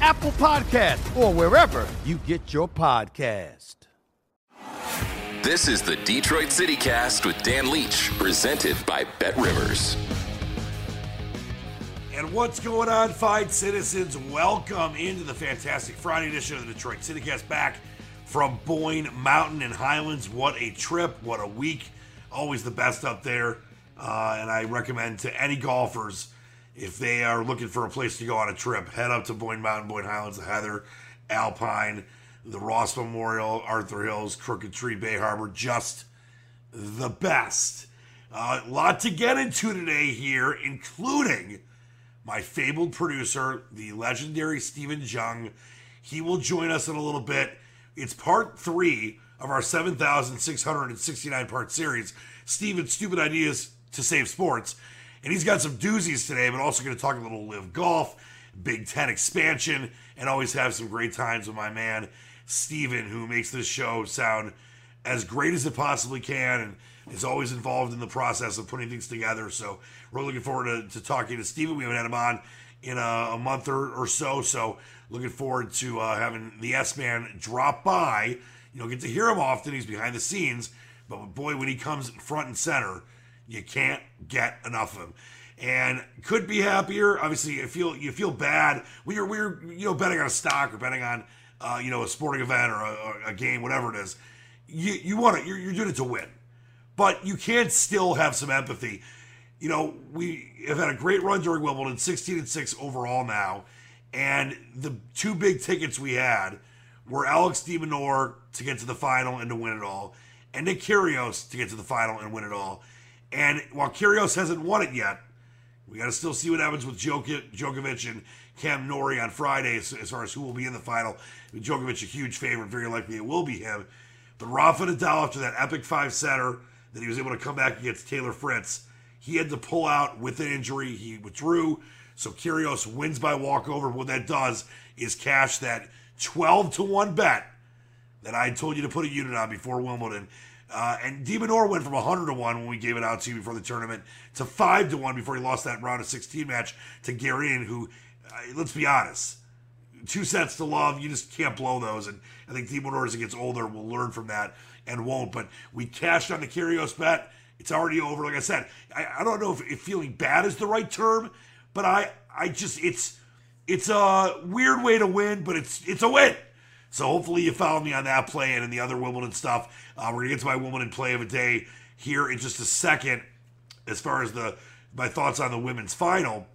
Apple Podcast, or wherever you get your podcast. This is the Detroit City Cast with Dan Leach, presented by Bet Rivers. And what's going on, fine citizens? Welcome into the fantastic Friday edition of the Detroit CityCast back from Boyne Mountain and Highlands. What a trip, what a week. Always the best up there. Uh, and I recommend to any golfers, if they are looking for a place to go on a trip, head up to Boyne Mountain, Boyne Highlands, the Heather, Alpine, the Ross Memorial, Arthur Hills, Crooked Tree, Bay Harbor. Just the best. A uh, lot to get into today here, including my fabled producer, the legendary Stephen Jung. He will join us in a little bit. It's part three of our 7,669 part series, Steven's Stupid Ideas to Save Sports. And he's got some doozies today, but also going to talk a little live golf, Big Ten expansion, and always have some great times with my man, Steven, who makes this show sound as great as it possibly can and is always involved in the process of putting things together. So we're looking forward to, to talking to Steven. We haven't had him on in a, a month or, or, so. So looking forward to uh, having the S Man drop by. You know, get to hear him often. He's behind the scenes. But boy, when he comes front and center, you can't get enough of him. And could be happier. Obviously, you feel you feel bad when you're we're you know betting on a stock or betting on uh, you know a sporting event or a, a game, whatever it is. You you want it. You're, you're doing it to win but you can still have some empathy. You know, we have had a great run during Wimbledon, 16 and 6 overall now. And the two big tickets we had were Alex de Minaur to get to the final and to win it all, and Nick Kyrgios to get to the final and win it all. And while Kyrgios hasn't won it yet, we got to still see what happens with Djokovic and Cam Norrie on Friday as, as, far as who will be in the final. Djokovic, a huge favorite, very likely it will be him. But Rafa Nadal, after that epic five setter, that he was able to come back against Taylor Fritz. He had to pull out with an injury. He withdrew. So Kyrgios wins by walkover. What that does is cash that 12 to 1 bet that I told you to put a unit on before Wimbledon. Uh, and de Minaur went from 100 to 1 when we gave it out to you before the tournament to 5 to 1 before he lost that round of 16 match to Garin, who, uh, let's be honest, two sets to love. You just can't blow those. And I think de Minaur, as he gets older, will learn from that and won't. But we cashed on the Kyrgios bet. It's already over. Like I said, I, I don't know if, if, feeling bad is the right term, but I I just it's it's a weird way to win, but it's it's a win. So hopefully you follow me on that play and in the other Wimbledon stuff. Uh, we're gonna get to my Wimbledon play of the day here in just a second. As far as the my thoughts on the women's final,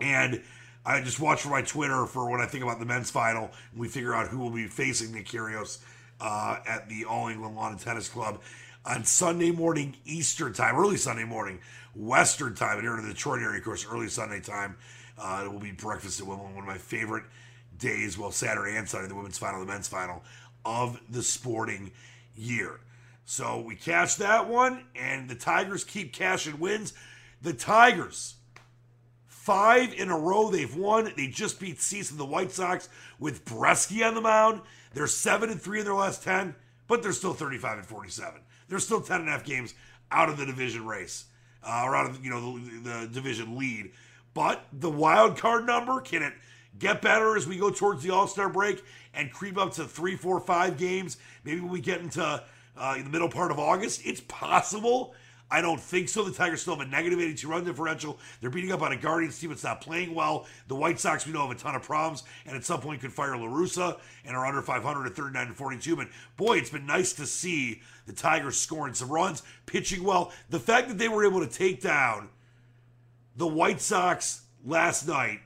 And I just watch for my Twitter for what I think about the men's final. And we figure out who will be facing Nick Kyrgios uh, at the All England Lawn and Tennis Club on Sunday morning Eastern time, early Sunday morning Western time, and here in the Detroit area, of course, early Sunday time. Uh, it will be breakfast at Wimbledon, one of my favorite days, well, Saturday and Sunday, the women's final, the men's final of the sporting year. So we catch that one, and the Tigers keep cashing wins. The Tigers Five in a row they've won. They just beat Cease and the White Sox with Brieske on the mound. They're seven and three in their last ten, but they're still 35 and 47. They're still 10 and a half games out of the division race, uh, or out of you know the, the division lead. But the wild card number can it get better as we go towards the All Star break and creep up to three, four, five games? Maybe when we get into uh, the middle part of August, it's possible. I don't think so. The Tigers still have a negative 82 run differential. They're beating up on a Guardians team that's not playing well. The White Sox, we know, have a ton of problems, and at some point could fire La Russa and are under 500 at 39 and 42. But boy, it's been nice to see the Tigers scoring some runs, pitching well. The fact that they were able to take down the White Sox last night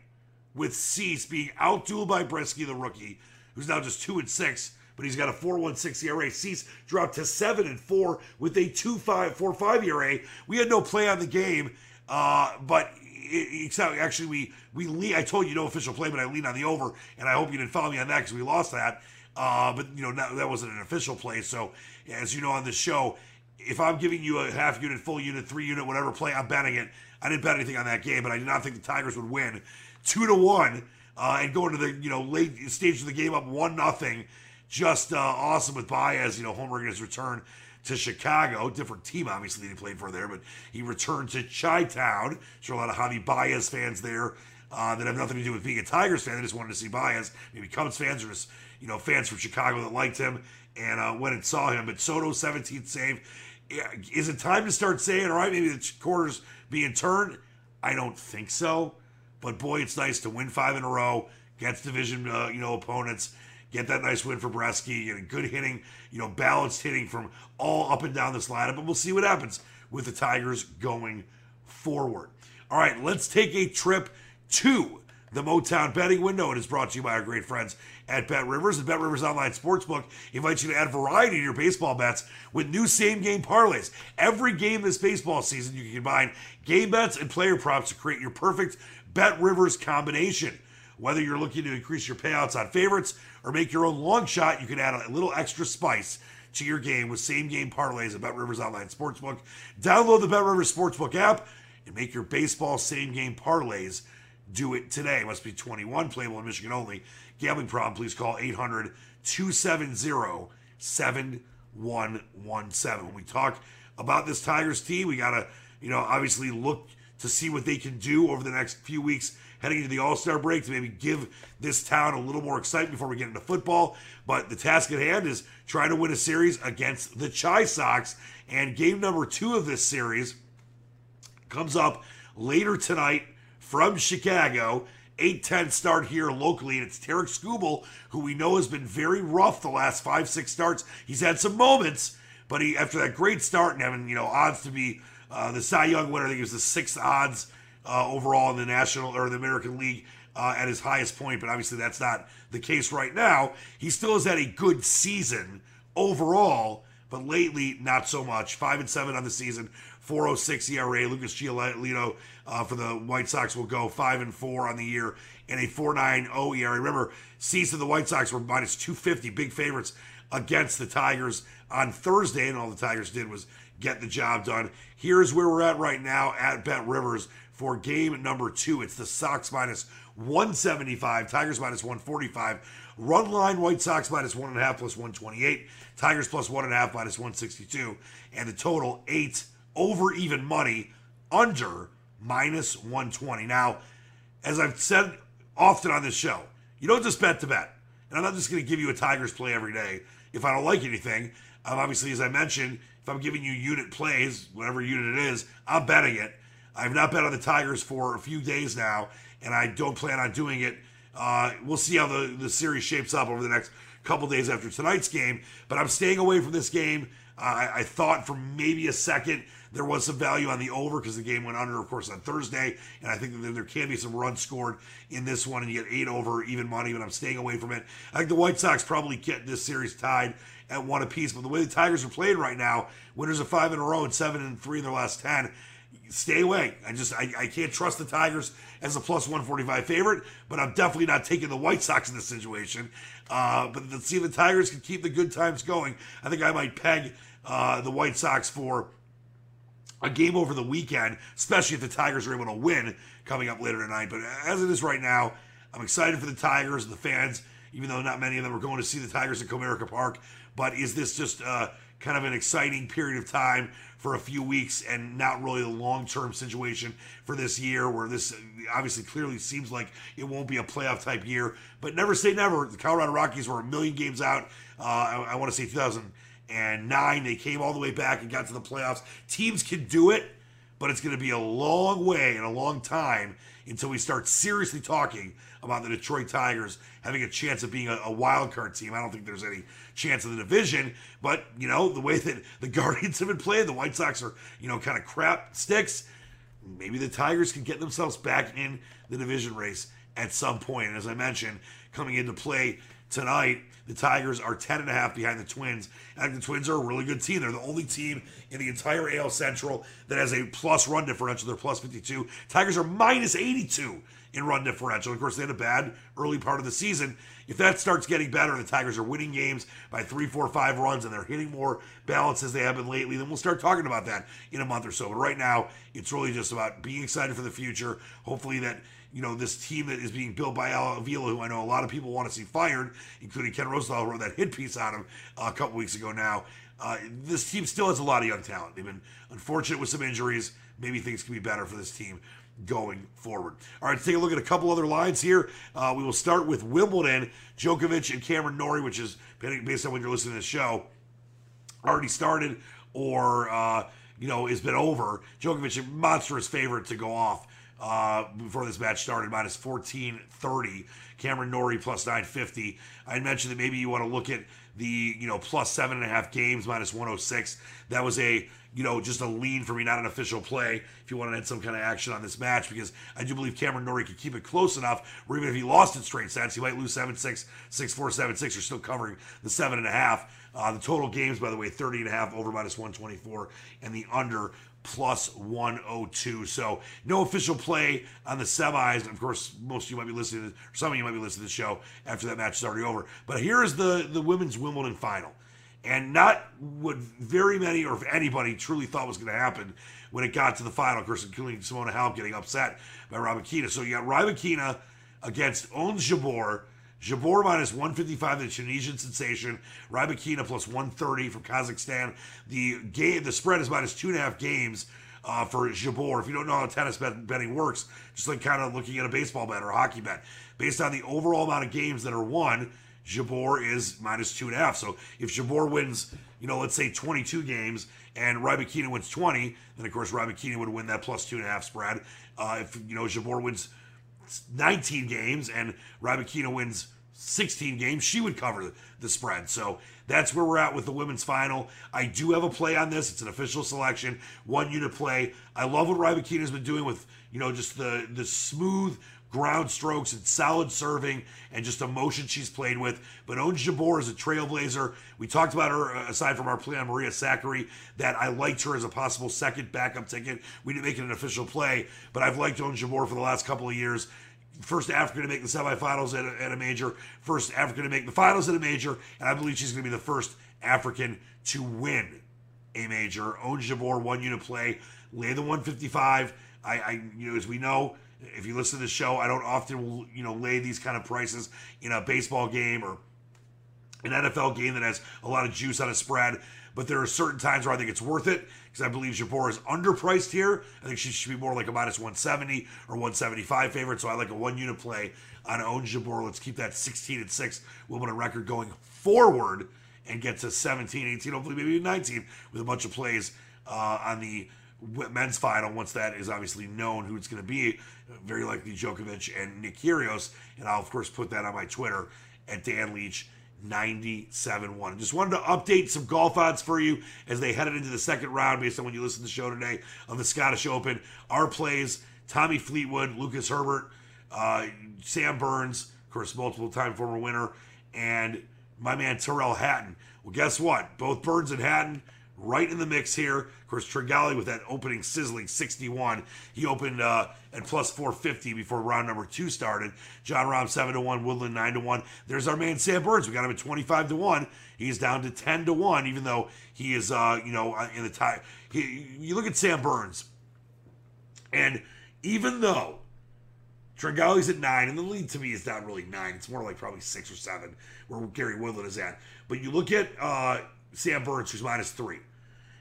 with Cease being outdueled by Brieske, the rookie, who's now just two and six but he's got a 4.16 ERA. Cease dropped to seven and four with a 2.5 ERA. We had no play on the game, uh, but it, actually we we lean, I told you no official play, but I leaned on the over, and I hope you didn't follow me on that because we lost that. Uh, but you know that, that wasn't an official play. So as you know on this show, if I'm giving you a half unit, full unit, three unit, whatever play, I'm betting it. I didn't bet anything on that game, but I did not think the Tigers would win two to one uh, and going to the you know late stage of the game up one nothing just uh, awesome with Baez, you know, homer in his return to Chicago. Different team, obviously, that he played for there, but he returned to Chi Town. Sure, a lot of Javi Baez fans there uh, that have nothing to do with being a Tigers fan. They just wanted to see Baez. Maybe Cubs fans or just, you know, fans from Chicago that liked him and uh, went and saw him. But Soto, 17th save. Is it time to start saying, all right, maybe the quarter's being turned? I don't think so. But boy, it's nice to win five in a row against division, uh, you know, opponents get that nice win for Brieske, get a good hitting, you know, balanced hitting from all up and down this lineup. But we'll see what happens with the Tigers going forward. All right, let's take a trip to the Motown betting window. It is brought to you by our great friends at Bet Rivers. The Bet Rivers Online Sportsbook invites you to add variety to your baseball bets with new same game parlays. Every game this baseball season, you can combine game bets and player props to create your perfect Bet Rivers combination. Whether you're looking to increase your payouts on favorites or make your own long shot, you can add a little extra spice to your game with same game parlays at Bet Rivers Online Sportsbook. Download the Bet Rivers Sportsbook app and make your baseball same game parlays. Do it today. Must be 21, playable in Michigan only. Gambling problem, please call 800 270 7117. When we talk about this Tigers team, we got to, you know, obviously look to see what they can do over the next few weeks heading into the All Star break to maybe give this town a little more excitement before we get into football. But the task at hand is trying to win a series against the Chi Sox. And game number two of this series comes up later tonight from Chicago. 8-10 start here locally, and it's Tarik Skubal, who we know has been very rough the last five, six starts. He's had some moments, but he after that great start and having, you know, odds to be uh, the Cy Young winner, I think was the sixth odds uh, overall in the National or the American League uh, at his highest point, but obviously that's not the case right now. He still has had a good season overall, but lately not so much. Five and seven on the season, 406 ERA. Lucas Giolito uh, for the White Sox will go five and four on the year and a 4.90 ERA. Remember, season the White Sox were minus 250, big favorites against the Tigers on Thursday, and all the Tigers did was get the job done. Here's where we're at right now at Bet Rivers for game number two. It's the Sox minus 175, Tigers minus 145. Run line White Sox minus one and a half plus 128, Tigers plus one and a half minus 162, and the total eight over even money under minus 120. Now, as I've said often on this show, you don't just bet to bet. And I'm not just going to give you a Tigers play every day if I don't like anything. Um, obviously, as I mentioned, if I'm giving you unit plays, whatever unit it is, I'm betting it. I've not bet on the Tigers for a few days now, and I don't plan on doing it. Uh, we'll see how the, the series shapes up over the next couple days after tonight's game, but I'm staying away from this game. Uh, I, I, thought for maybe a second There was some value on the over because the game went under, of course, on Thursday, and I think that there can be some runs scored in this one, and you get eight over even money, but I'm staying away from it. I think the White Sox probably get this series tied at one apiece, but the way the Tigers are playing right now, winners of five in a row and seven and three in their last ten, stay away. I just I, I can't trust the Tigers as a plus 145 favorite, but I'm definitely not taking the White Sox in this situation. Uh, but let's see if the Tigers can keep the good times going. I think I might peg uh, the White Sox for a game over the weekend, especially if the Tigers are able to win coming up later tonight. But as it is right now, I'm excited for the Tigers and the fans, even though not many of them are going to see the Tigers at Comerica Park. But is this just uh, kind of an exciting period of time for a few weeks and not really a long term situation for this year where this obviously clearly seems like it won't be a playoff type year. But never say never. The Colorado Rockies were a million games out. Uh, I, I want to say 2009. They came all the way back and got to the playoffs. Teams can do it, but it's going to be a long way and a long time until we start seriously talking about the Detroit Tigers having a chance of being a, a wild card team. I don't think there's any chance of the division, but you know the way that the Guardians have been playing, the White Sox are you know kind of crap sticks. Maybe the Tigers can get themselves back in the division race at some point. And as I mentioned, coming into play tonight, the Tigers are 10 and a half behind the Twins. I think the Twins are a really good team. They're the only team in the entire AL Central that has a plus run differential. They're plus 52. Tigers are minus 82 in run differential. Of course, they had a bad early part of the season. If that starts getting better, the Tigers are winning games by three, four, five runs, and they're hitting more balance as they have been lately, then we'll start talking about that in a month or so. But right now, it's really just about being excited for the future. Hopefully that you know, this team that is being built by Al Avila, who I know a lot of people want to see fired, including Ken Rosenthal, wrote that hit piece on him uh, a couple weeks ago now. Uh, this team still has a lot of young talent. They've been unfortunate with some injuries. Maybe things can be better for this team going forward. All right, let's take a look at a couple other lines here. Uh, we will start with Wimbledon, Djokovic and Cameron Norrie, which is based on when you're listening to the show, already started or uh, you know has been over. Djokovic, a monstrous favorite to go off uh, before this match started, minus 1430. Cameron Norrie plus 950. I mentioned that maybe you want to look at the, you know, plus seven and a half games, minus 106. That was a, you know, just a lean for me, not an official play. If you want to add some kind of action on this match, because I do believe Cameron Norrie could keep it close enough, or even if he lost in straight sets, he might lose 7 6, 6 4, 7 6. You're still covering the seven and a half. Uh, the total games, by the way, 30 and a half over minus 124, and the under plus 102. So no official play on the semis. And of course, most of you might be listening, to, some of you might be listening to the show after that match is already over. But here is the, the women's Wimbledon final. And not what very many or if anybody truly thought was going to happen when it got to the final. Of course, including Simona Halep getting upset by Rybakina. So you got Rybakina against Ons Jabeur Jabeur minus 155, the Tunisian sensation. Rybakina plus 130 from Kazakhstan. The game, the spread is minus two and a half games uh, for Jabeur. If you don't know how tennis bet, betting works, just like kind of looking at a baseball bet or a hockey bet, based on the overall amount of games that are won, Jabeur is minus two and a half. So if Jabeur wins, you know, let's say 22 games and Rybakina wins 20, then of course Rybakina would win that plus two and a half spread. Uh, if you know Jabeur wins 19 games and Rybakina wins 16 games, she would cover the spread. So that's where we're at with the women's final. I do have a play on this. It's an official selection, one unit play. I love what Rybakina's been doing with, you know, just the the smooth ground strokes and solid serving and just emotion she's played with. But Ons Jabeur is a trailblazer. We talked about her uh, aside from our play on Maria Sakkari that I liked her as a possible second backup ticket. We didn't make it an official play, but I've liked Ons Jabeur for the last couple of years. First African to make the semifinals at a, at a major, first African to make the finals at a major, and I believe she's going to be the first African to win a major. Ons Jabeur, one unit play, lay the 155. I, I, you know, as we know, if you listen to the show, I don't often, you know, lay these kind of prices in a baseball game or an NFL game that has a lot of juice on a spread. But there are certain times where I think it's worth it because I believe Jabeur is underpriced here. I think she should be more like a minus 170 or 175 favorite. So I like a one unit play on Ons Jabeur. Let's keep that 16 and 6 Wimbledon record going forward and get to 17, 18, hopefully maybe 19 with a bunch of plays uh, on the men's final once that is obviously known who it's going to be. Very likely Djokovic and Nick Kyrgios. And I'll, of course, put that on my Twitter at Dan Leach 97 1. Just wanted to update some golf odds for you as they headed into the second round based on when you listen to the show today of the Scottish Open. Our plays Tommy Fleetwood, Lucas Herbert, uh, Sam Burns, of course, multiple time former winner, and my man Tyrrell Hatton. Well, guess what? Both Burns and Hatton right in the mix here. Of course, with that opening sizzling 61. He opened uh, at plus 450 before round number two started. Jon Rahm 7 to 1, Woodland 9 to 1. There's our man Sam Burns. We got him at 25 to 1. He's down to 10 to 1, even though he is, uh, you know, uh, in the tie. He, you look at Sam Burns, and even though Tringale's at nine, and the lead to me is not really nine. It's more like probably six or seven, where Gary Woodland is at. But you look at uh, Sam Burns, who's minus three.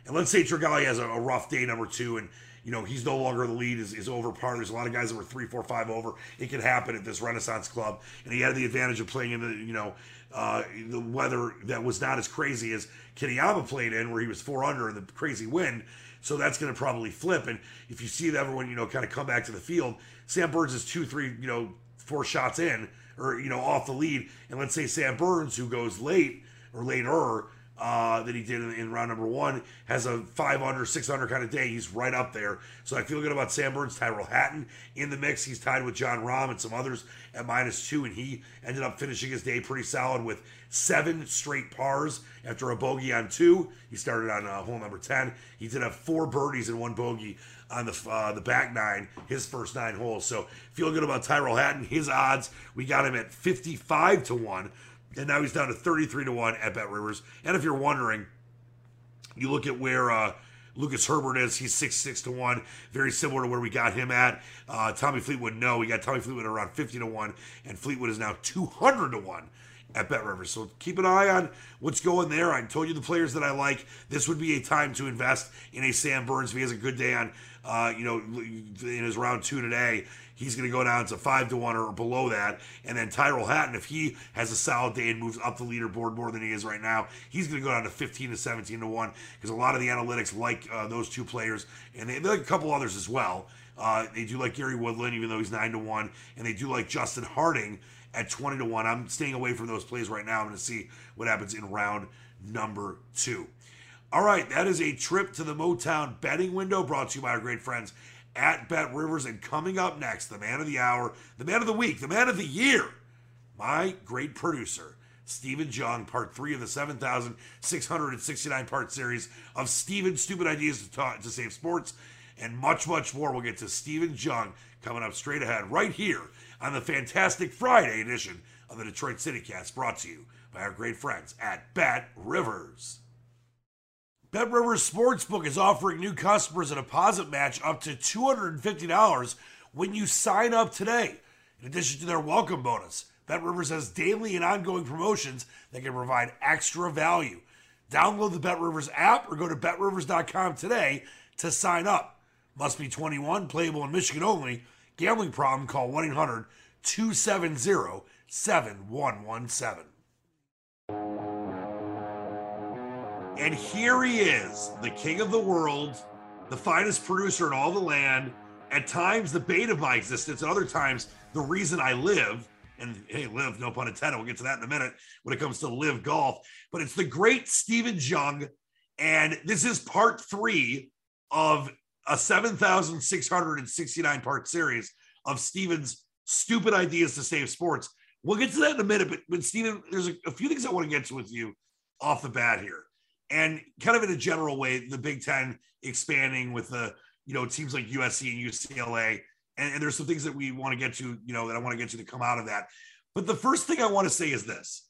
And let's say Tringale has a, a, rough day number two, and you know he's no longer the lead, is, is over par. There's a lot of guys that were three, four, five over. It can happen at this Renaissance club, and he had the advantage of playing in the you know uh, the weather that was not as crazy as Kitayama played in, where he was four under in the crazy wind. So that's going to probably flip. And if you see everyone you know kind of come back to the field, Sam Burns is two, three, you know, four shots in, or you know off the lead, and let's say Sam Burns, who goes late or later uh, that he did in, in, round number one has a five under, six under kind of day. He's right up there. So I feel good about Sam Burns, Tyrrell Hatton in the mix. He's tied with Jon Rahm and some others at minus two, and he ended up finishing his day pretty solid with seven straight pars after a bogey on two. He started on uh, hole number 10. He did have four birdies and one bogey on the uh, the back nine, his first nine holes. So feel good about Tyrrell Hatton. His odds, we got him at 55 to 1 and now he's down to 33 to 1 at Bet Rivers. And if you're wondering, you look at where uh, Lucas Herbert is, he's 6 6 to 1, very similar to where we got him at. Uh, Tommy Fleetwood, no, we got Tommy Fleetwood around 50 to 1, and Fleetwood is now 200 to 1 at Bet Rivers. So keep an eye on what's going there. I told you the players that I like. This would be a time to invest in a Sam Burns if he has a good day on, uh, you know, in his round two today he's going to go down to five to one or below that. And then Tyrrell Hatton, if he has a solid day and moves up the leaderboard more than he is right now, he's going to go down to 15 to 17 to one because a lot of the analytics like uh, those two players, and they, they, like a couple others as well. Uh, they do like Gary Woodland, even though he's nine to one, and they do like Justin Harding at 20 to one. I'm staying away from those plays right now. I'm going to see what happens in round number two. All right, that is a trip to the Motown betting window brought to you by our great friends at Bet Rivers. And coming up next, the man of the hour, the man of the week, the man of the year, my great producer, Stephen Jung, part three of the 7,669 part series of Stephen's Stupid Ideas to, talk, to Save Sports, and much, much more. We'll get to Stephen Jung coming up straight ahead right here on the fantastic Friday edition of the Detroit City Cast, brought to you by our great friends at Bet Rivers. Bet Rivers Sportsbook is offering new customers a deposit match up to $250 when you sign up today. In addition to their welcome bonus, Bet Rivers has daily and ongoing promotions that can provide extra value. Download the Bet Rivers app or go to betrivers.com today to sign up. Must be 21, playable in Michigan only. Gambling problem, call 1 800 270 7117. And here he is, the king of the world, the finest producer in all the land, at times the bane of my existence, At other times the reason I live. And hey, live, no pun intended. We'll get to that in a minute when it comes to live golf. But it's the great Stephen Jung. And this is part three of a 7,669 part series of Stephen's stupid ideas to save sports. We'll get to that in a minute. But, but Stephen, there's a, a few things I want to get to with you off the bat here and kind of in a general way, the Big Ten expanding with the you know teams like USC and UCLA, and, and there's some things that we want to get to, you know, that I want to get to to come out of that. But the first thing I want to say is this,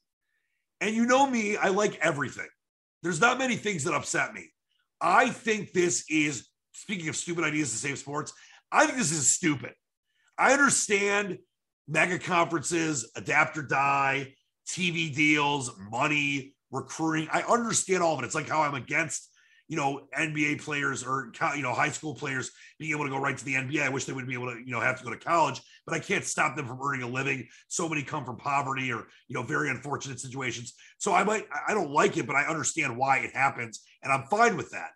and you know me, I like everything. There's not many things that upset me. I think this is speaking of stupid ideas to save sports. I think this is stupid. I understand mega conferences, adapt or die, TV deals, money, recruiting. I understand all of it. It's like how I'm against, you know, NBA players or you know high school players being able to go right to the NBA. I wish they would be able to, you know, have to go to college, but I can't stop them from earning a living. So many come from poverty or you know very unfortunate situations. So I might I don't like it, but I understand why it happens, and I'm fine with that.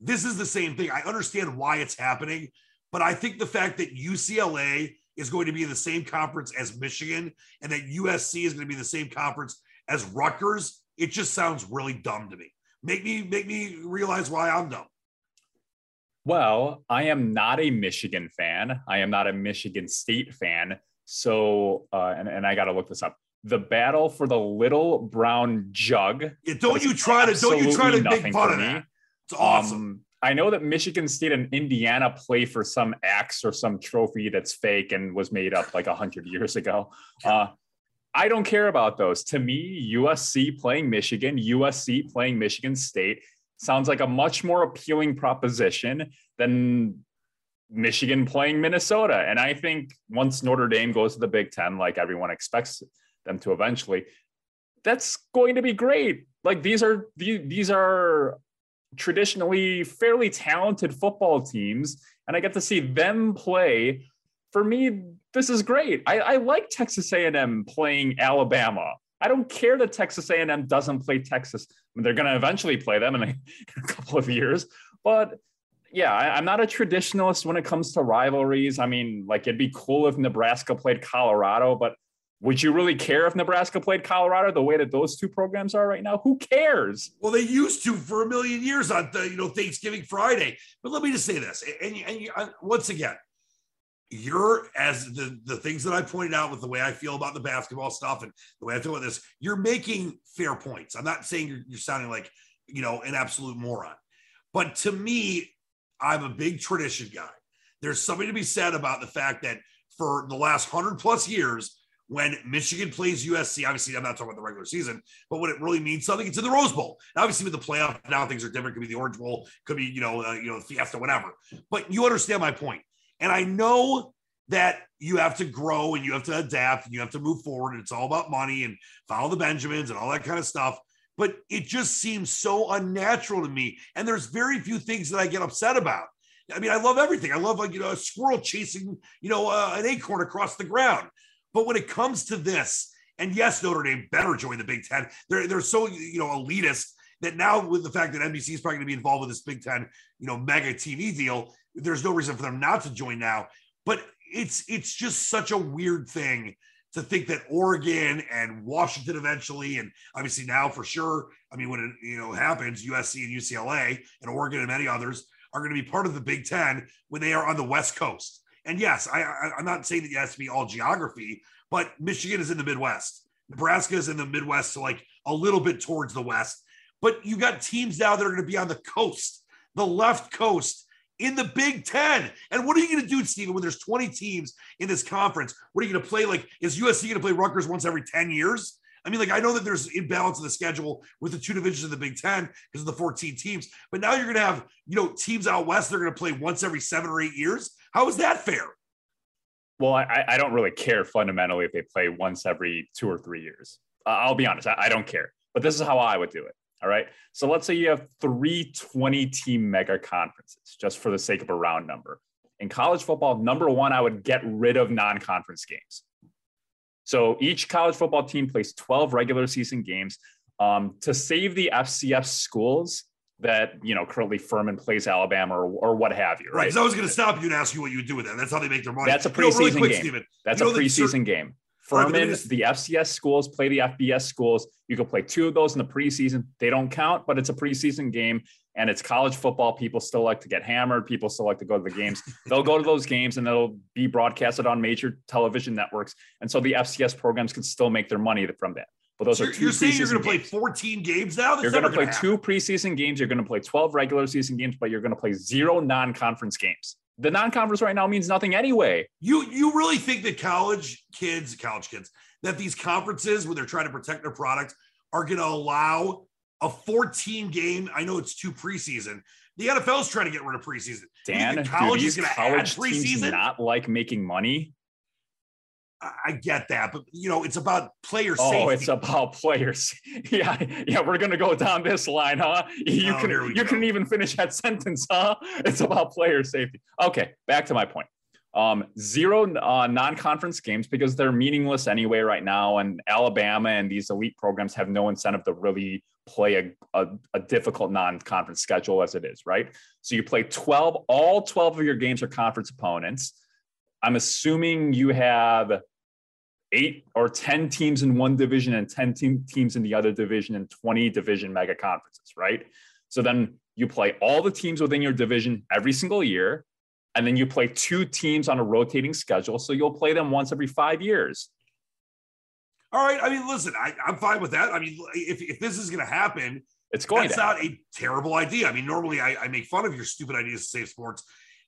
This is the same thing. I understand why it's happening, but I think the fact that UCLA is going to be in the same conference as Michigan and that USC is going to be the same conference as Rutgers, it just sounds really dumb to me. Make me make me realize why I'm dumb. Well, I am not a Michigan fan. I am not a Michigan State fan. So, uh, and, and I got to look this up. The battle for the little brown jug. Yeah, don't you try to don't you try to make fun of that. It's awesome. Um, I know that Michigan State and Indiana play for some axe or some trophy that's fake and was made up like a hundred years ago. Uh, I don't care about those. To me, USC playing Michigan, USC playing Michigan State sounds like a much more appealing proposition than Michigan playing Minnesota. And I think once Notre Dame goes to the Big Ten, like everyone expects them to eventually, that's going to be great. Like these are these are traditionally fairly talented football teams, and I get to see them play. For me, this is great. I, I like Texas A&M playing Alabama. I don't care that Texas A&M doesn't play Texas. I mean, they're going to eventually play them in a, in a couple of years, but yeah, I, am not a traditionalist when it comes to rivalries. I mean, like it'd be cool if Nebraska played Colorado, but would you really care if Nebraska played Colorado the way that those two programs are right now? Who cares? Well, they used to for a million years on the, you know Thanksgiving Friday. But let me just say this, and, and, and uh, once again, you're as the the things that I pointed out with the way I feel about the basketball stuff and the way I feel about this, you're making fair points. I'm not saying you're, you're sounding like you know an absolute moron, but to me, I'm a big tradition guy. There's something to be said about the fact that for the last hundred plus years, when Michigan plays USC, obviously I'm not talking about the regular season, but when it really means something, it's in the Rose Bowl. obviously, with the playoff now, things are different. Could be the Orange Bowl, could be you know uh, you know Fiesta, whatever. But you understand my point, and I know that you have to grow and you have to adapt and you have to move forward. And it's all about money and follow the Benjamins and all that kind of stuff but it just seems so unnatural to me. And there's very few things that I get upset about. I mean, I love everything. I love like you know a squirrel chasing you know uh, an acorn across the ground. But when it comes to this, and yes, Notre Dame better join the Big Ten. They're they're so you know elitist that now with the fact that NBC is probably going to be involved with this Big Ten you know mega TV deal, there's no reason for them not to join now. But it's it's just such a weird thing to think that Oregon and Washington eventually, and obviously now for sure, I mean, when it you know happens, USC and UCLA and Oregon and many others are going to be part of the Big Ten when they are on the West Coast. And yes, I, I I'm not saying that it has to be all geography, but Michigan is in the Midwest. Nebraska is in the Midwest, so like a little bit towards the West. But you got teams now that are going to be on the coast, the left coast, in the Big Ten. And what are you going to do, Stephen, when there's 20 teams in this conference? What are you going to play? Like, is USC going to play Rutgers once every 10 years? I mean, like, I know that there's imbalance in the schedule with the two divisions of the Big Ten because of the 14 teams, but now you're going to have, you know, teams out west they're going to play once every seven or eight years. How is that fair? Well, I, I don't really care fundamentally if they play once every two or three years. Uh, I'll be honest, I, I don't care. But this is how I would do it. All right. So let's say you have three 20 team mega conferences, just for the sake of a round number. In college football, number one, I would get rid of non conference games. So each college football team plays 12 regular season games um, to save the FCS schools that you know currently Furman plays Alabama or, or what have you. Right. Because I was going to stop you and ask you what you would do with that. That's how they make their money. That's a preseason you know, really quick, game. Steven, That's a preseason game. Furman, the FCS schools play the FBS schools. You can play two of those in the preseason. They don't count, but it's a preseason game and it's college football. People still like to get hammered. People still like to go to the games. They'll go to those games and they'll be broadcasted on major television networks. And so the FCS programs can still make their money from that. But those so are two. You're saying you're going to play 14 games now? That's you're going to play two preseason games. You're going to play 12 regular season games, but you're going to play zero non-conference games the non-conference right now means nothing anyway. You you really think that college kids, college kids, that these conferences where they're trying to protect their product are going to allow a 14 game? I know it's two preseason. The NFL is trying to get rid of preseason. Dan, college is going to add preseason. Not like making money. I get that, but you know, it's about player safety. oh, safety. it's about players. yeah, yeah, we're gonna go down this line, huh? You oh, can you go. can even finish that sentence, huh? It's about player safety. Okay, back to my point. Um, zero uh, non-conference games because they're meaningless anyway right now, and Alabama and these elite programs have no incentive to really play a, a, a difficult non-conference schedule as it is, right? So you play 12, all 12 of your games are conference opponents. I'm assuming you have eight or 10 teams in one division and 10 team, teams in the other division and 20 division mega conferences, right? So then you play all the teams within your division every single year. And then you play two teams on a rotating schedule. So you'll play them once every five years. All right. I mean, listen, I, am fine with that. I mean, if, if this is going to happen, it's going. That's not a terrible idea. I mean, normally I, I make fun of your stupid ideas to save sports.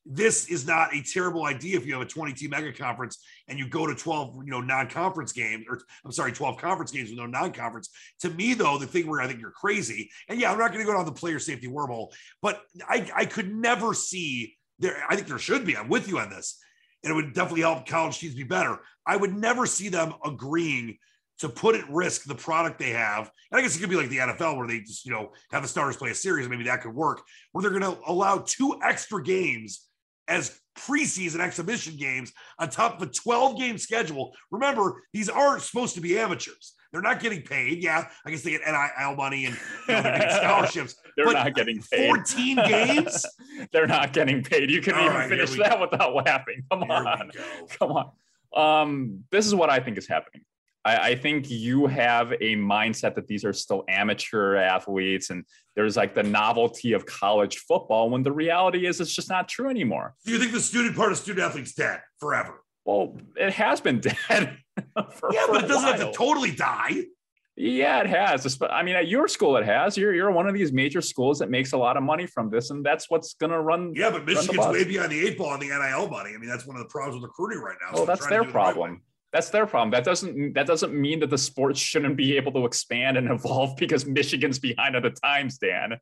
This is not a terrible idea if you have a 20 team mega conference and you go to 12, you know, non-conference games, or I'm sorry, 12 conference games with no non-conference. To me, though, the thing where I think you're crazy, and yeah, I'm not going to go down the player safety wormhole, but I, I could never see there. I think there should be. I'm with you on this, and it would definitely help college teams be better. I would never see them agreeing to put at risk the product they have. And I guess it could be like the NFL where they just, you know, have the starters play a series. Maybe that could work where they're going to allow two extra games as preseason exhibition games on top of a 12 game schedule. Remember, these aren't supposed to be amateurs. They're not getting paid. Yeah, I guess they get NIL money and you know, scholarships. they're not getting paid. 14 games? they're not getting paid. You can All even right, finish that without laughing. Come here on. Come on. Um, this is what I think is happening. I, I, think you have a mindset that these are still amateur athletes and there's like the novelty of college football when the reality is it's just not true anymore. Do you think the student part of student athletes dead forever? Well, it has been dead. for, yeah, for but it doesn't have to totally die. Yeah, it has. I mean, at your school, it has. You're you're one of these major schools that makes a lot of money from this, and that's what's going to run. Yeah, but Michigan's way behind the eight ball on the NIL money. I mean, that's one of the problems with recruiting right now. Well, so that's their problem. The that's their problem. That doesn't that doesn't mean that the sports shouldn't be able to expand and evolve because Michigan's behind at the times, Dan.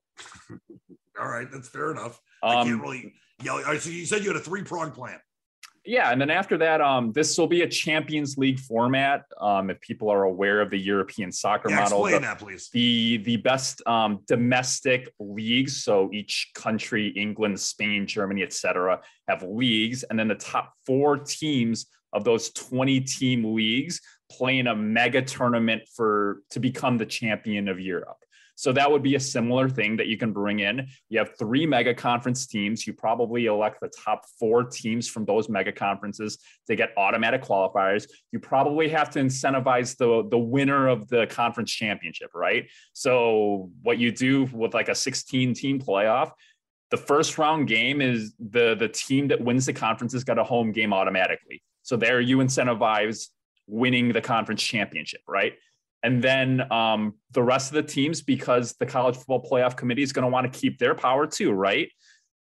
All right, that's fair enough. Um, I can't um, really yell. All right, so you said you had a three prong plan. Yeah, and then after that, um, this will be a Champions League format. Um, if people are aware of the European soccer yeah, model, explain the, that, please. The the best um, domestic leagues, so each country, England, Spain, Germany, etc., have leagues, and then the top four teams of those 20 team leagues playing a mega tournament for to become the champion of Europe. So that would be a similar thing that you can bring in. You have three mega conference teams. You probably elect the top four teams from those mega conferences to get automatic qualifiers. You probably have to incentivize the, the winner of the conference championship, right? So what you do with like a 16 team playoff, the first round game is the the team that wins the conference has got a home game automatically. So there you incentivize winning the conference championship, right? And then um, the rest of the teams, because the college football playoff committee is going to want to keep their power too, right?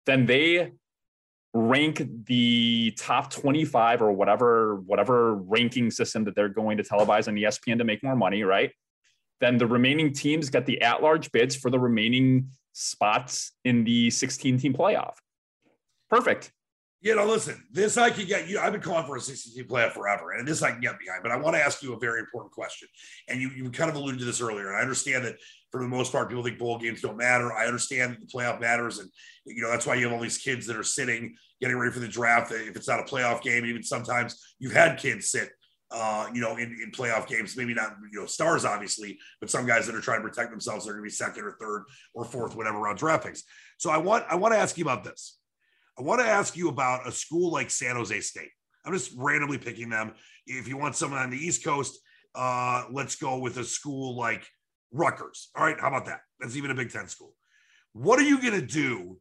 Then they rank the top 25 or whatever whatever ranking system that they're going to televise on ESPN to make more money, right? Then the remaining teams get the at-large bids for the remaining spots in the 16 team playoff. Perfect. You know, listen, this I can get you. I've been calling for a 60 team playoff forever, and this I can get behind. But I want to ask you a very important question. And you, you kind of alluded to this earlier. And I understand that for the most part, people think bowl games don't matter. I understand that the playoff matters. And, you know, that's why you have all these kids that are sitting, getting ready for the draft. If it's not a playoff game, even sometimes you've had kids sit uh, you know, in, in playoff games, maybe not, you know, stars, obviously, but some guys that are trying to protect themselves they're going to be second or third or fourth, whatever round draft picks. So I want, I want to ask you about this. I want to ask you about a school like San Jose State. I'm just randomly picking them. If you want someone on the East Coast, uh, let's go with a school like Rutgers. All right, how about that? That's even a Big Ten school. What are you going to do?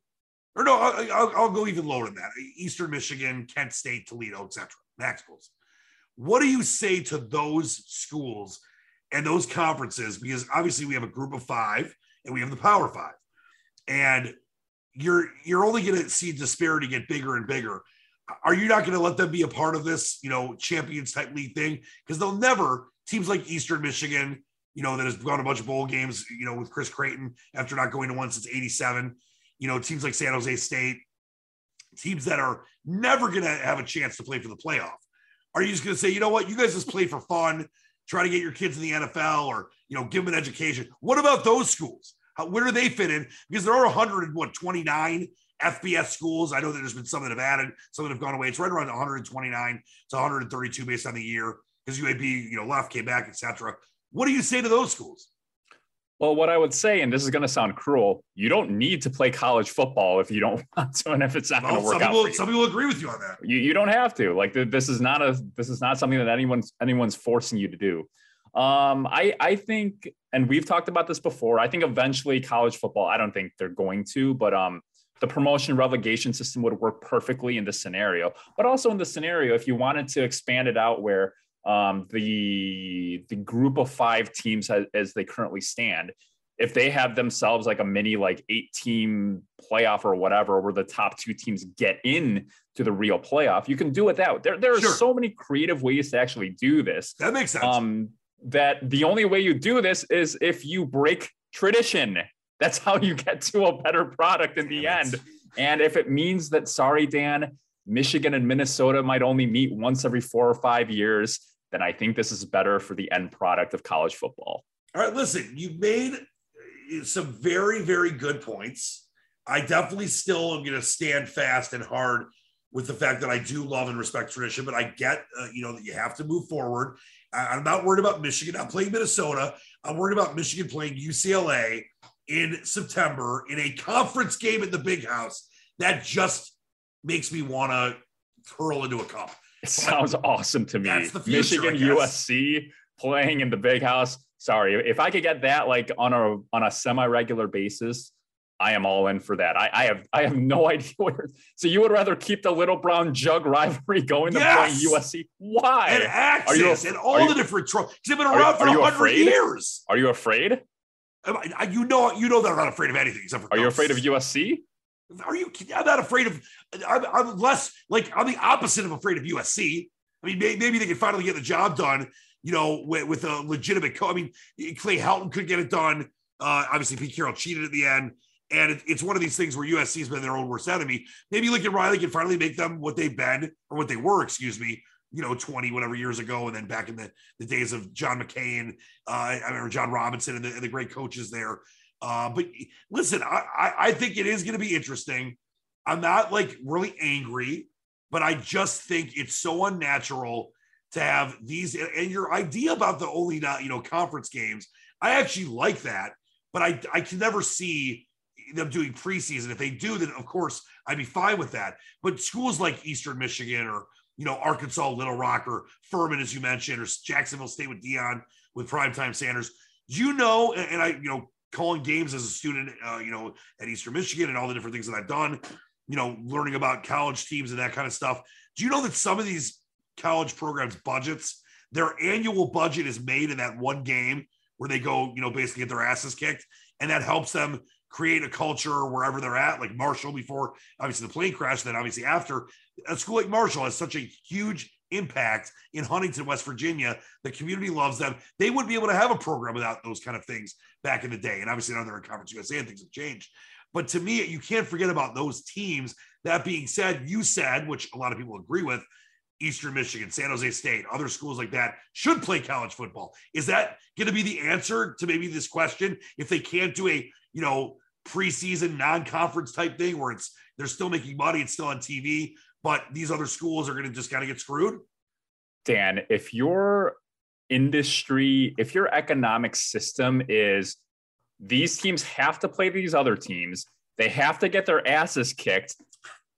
Or no, I'll, I'll, go even lower than that. Eastern Michigan, Kent State, Toledo, etc. Max schools. What do you say to those schools and those conferences? Because obviously we have a group of five and we have the Power Five, and you're you're only going to see disparity get bigger and bigger. Are you not going to let them be a part of this, you know, champions type league thing? Because they'll never teams like Eastern Michigan, you know, that has gone a bunch of bowl games, you know, with Chris Creighton after not going to one since '87. You know, teams like San Jose State, teams that are never going to have a chance to play for the playoff. Are you just going to say, you know what, you guys just play for fun, try to get your kids in the NFL, or you know, give them an education? What about those schools? How, where do they fit in? Because there are 129 FBS schools. I know that there's been some that have added, some that have gone away. It's right around 129 to 132 based on the year because UAB, you know, left, came back, etc. What do you say to those schools? Well, what I would say, and this is going to sound cruel, you don't need to play college football if you don't want to, and if it's not well, going to work some out. People, some people agree with you on that. You, you don't have to. Like this is not a this is not something that anyone's anyone's forcing you to do. Um, I I think, and we've talked about this before. I think eventually college football. I don't think they're going to, but um, the promotion relegation system would work perfectly in this scenario. But also in the scenario, if you wanted to expand it out where um, the the group of five teams as, as they currently stand if they have themselves like a mini like eight team playoff or whatever where the top two teams get in to the real playoff you can do it that there, there are sure. so many creative ways to actually do this that makes sense um, that the only way you do this is if you break tradition that's how you get to a better product in Damn the it. end and if it means that sorry dan Michigan and Minnesota might only meet once every four or five years, then I think this is better for the end product of college football. All right, listen, you made some very, very good points. I definitely still am going to stand fast and hard with the fact that I do love and respect tradition, but I get, uh, you know, that you have to move forward. I'm not worried about Michigan not playing Minnesota. I'm worried about Michigan playing UCLA in September in a conference game at the Big House. That just makes me want to curl into a cup. It sounds awesome to me. Future, Michigan USC playing in the big house. Sorry, if I could get that like on a on a semi-regular basis, I am all in for that. I, I have I have no idea where. So you would rather keep the little brown jug rivalry going than yes! playing USC? Why? And Access are you, and all you, the different trophies. They've been around are, for hundred years. Are you afraid? You know, you know they're not afraid of anything except for. Are ghosts. you afraid of USC? Are you? I'm not afraid of. I'm, I'm, less like I'm the opposite of afraid of USC. I mean, maybe, maybe they can finally get the job done. You know, with, with a legitimate. Co- I mean, Clay Helton could get it done. Uh, obviously, Pete Carroll cheated at the end, and it, it's one of these things where USC's been their own worst enemy. Maybe Lincoln Riley can finally make them what they've been or what they were. Excuse me. You know, 20 whatever years ago, and then back in the, the days of John McKay, uh, I remember John Robinson and the, and the great coaches there. Uh, but listen, I, I think it is going to be interesting. I'm not like really angry, but I just think it's so unnatural to have these and your idea about the only not you know conference games. I actually like that, but I I can never see them doing preseason. If they do, then of course I'd be fine with that. But schools like Eastern Michigan or you know Arkansas, Little Rock, or Furman, as you mentioned, or Jacksonville State with Deion with primetime Sanders. You know? And I you know calling games as a student, uh, you know, at Eastern Michigan and all the different things that I've done, you know, learning about college teams and that kind of stuff. Do you know that some of these college programs' budgets, their annual budget is made in that one game where they go, you know, basically get their asses kicked, and that helps them create a culture wherever they're at, like Marshall before obviously the plane crash, then obviously after. A school like Marshall has such a huge impact in Huntington, West Virginia. The community loves them. They wouldn't be able to have a program without those kind of things back in the day. And obviously now they're in Conference USA and things have changed. But to me, you can't forget about those teams. That being said, you said, which a lot of people agree with, Eastern Michigan, San Jose State, other schools like that should play college football. Is that going to be the answer to maybe this question? If they can't do a, you know, preseason non-conference type thing where it's they're still making money, it's still on TV, but these other schools are going to just kind of get screwed? Dan, if your industry, if your economic system is these teams have to play these other teams, they have to get their asses kicked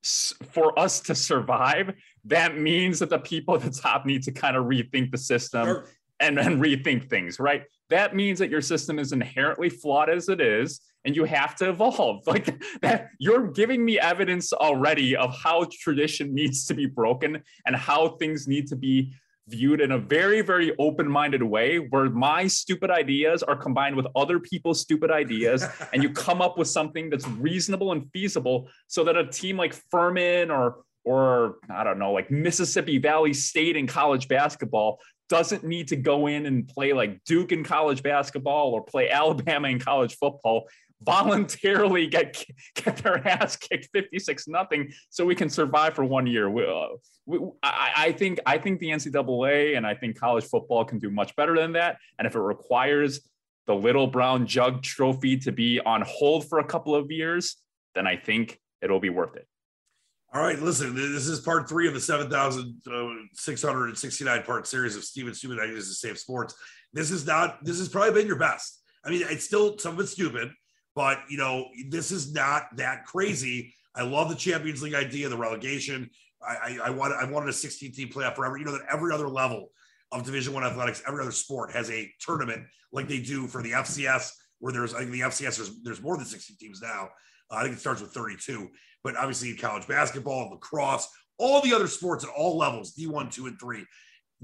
for us to survive, that means that the people at the top need to kind of rethink the system sure. and, and rethink things, right? That means that your system is inherently flawed as it is and you have to evolve. Like that you're giving me evidence already of how tradition needs to be broken and how things need to be viewed in a very very open-minded way where my stupid ideas are combined with other people's stupid ideas and you come up with something that's reasonable and feasible so that a team like Furman or or I don't know like Mississippi Valley State in college basketball doesn't need to go in and play like Duke in college basketball or play Alabama in college football voluntarily get get their ass kicked 56 nothing so we can survive for one year. We, uh, we, I, I, think i think the ncaa and i think college football can do much better than that. And if it requires the little brown jug trophy to be on hold for a couple of years then i think it'll be worth it all right listen this is part three of the 7669 part series of steven stupid ideas to save sports this is not this has probably been your best I mean, it's still some of it's stupid, but you know, this is not that crazy. I love the Champions League idea, the relegation. I, I, I wanted I wanted a 16 team playoff forever. You know that every other level of Division One athletics, every other sport has a tournament like they do for the FCS, where there's I think the FCS there's, there's more than 60 teams now. Uh, I think it starts with 32, but obviously college basketball, lacrosse, all the other sports at all levels, D1, two, and three,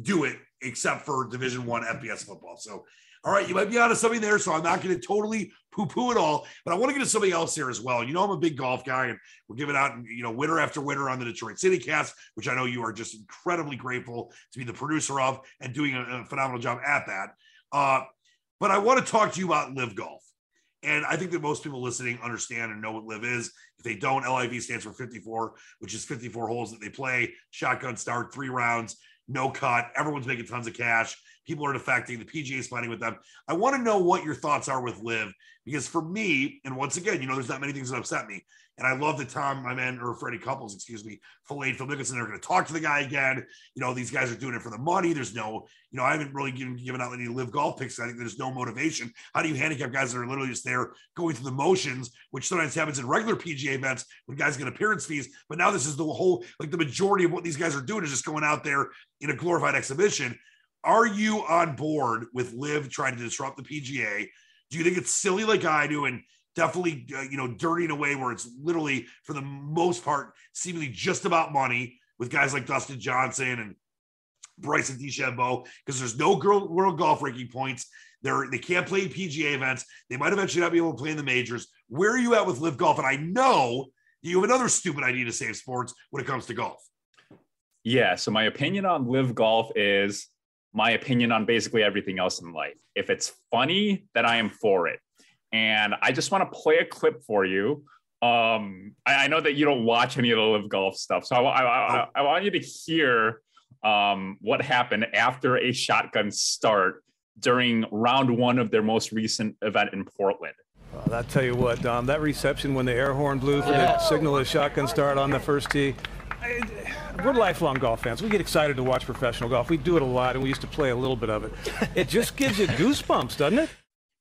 do it except for Division One FBS football. So all right, you might be onto something there, so I'm not going to totally poo-poo it all, but I want to get to something else here as well. You know, I'm a big golf guy, and we're giving out, you know, winner after winner on the Detroit City Cast, which I know you are just incredibly grateful to be the producer of and doing a, a phenomenal job at that. Uh, but I want to talk to you about LIV Golf. And I think that most people listening understand and know what LIV is. If they don't, LIV stands for 54, which is 54 holes that they play, shotgun start, three rounds, no cut. Everyone's making tons of cash people are defecting. The PGA is fighting with them. I want to know what your thoughts are with LIV because for me, and once again, you know, there's not many things that upset me. And I love that Tom, my man, or Freddie Couples, excuse me, filleted Phil Mickelson. They're going to talk to the guy again. You know, these guys are doing it for the money. There's no, you know, I haven't really given, given out any LIV golf picks. I think there's no motivation. How do you handicap guys that are literally just there going through the motions, which sometimes happens in regular PGA events when guys get appearance fees. But now this is the whole, like the majority of what these guys are doing is just going out there in a glorified exhibition. Are you on board with LIV trying to disrupt the PGA? Do you think it's silly like I do and definitely, uh, you know, dirty in a way where it's literally, for the most part, seemingly just about money with guys like Dustin Johnson and Bryson DeChambeau because there's no girl, world golf ranking points. They're, they can't play PGA events. They might eventually not be able to play in the majors. Where are you at with LIV Golf? And I know you have another stupid idea to save sports when it comes to golf. Yeah. So my opinion on LIV Golf is my opinion on basically everything else in life. If it's funny, then I am for it. And I just want to play a clip for you. Um, I, I know that you don't watch any of the LIV golf stuff, so I, I, I, I want you to hear um, what happened after a shotgun start during round one of their most recent event in Portland. Well, I'll tell you what, Dom, that reception when the air horn blew for yeah. the signal of shotgun start on the first tee, we're lifelong golf fans. We get excited to watch professional golf. We do it a lot, and we used to play a little bit of it. It just gives you goosebumps, doesn't it?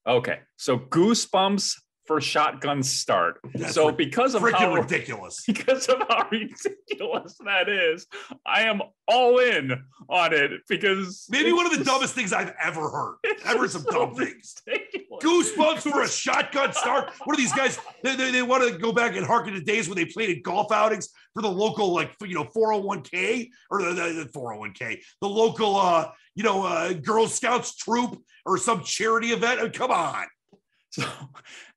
Okay, so goosebumps for shotgun start. That's so because of how ridiculous, because of how ridiculous that is, I am all in on it because maybe one of the dumbest things I've ever heard. I've heard some so dumb things. Goosebumps for a shotgun start. What are these guys? They, they, they want to go back and harken to days when they played in golf outings for the local, like you know, 401k or the, the, the 401k, the local, uh, you know, uh, Girl Scouts troop or some charity event. I mean, come on. So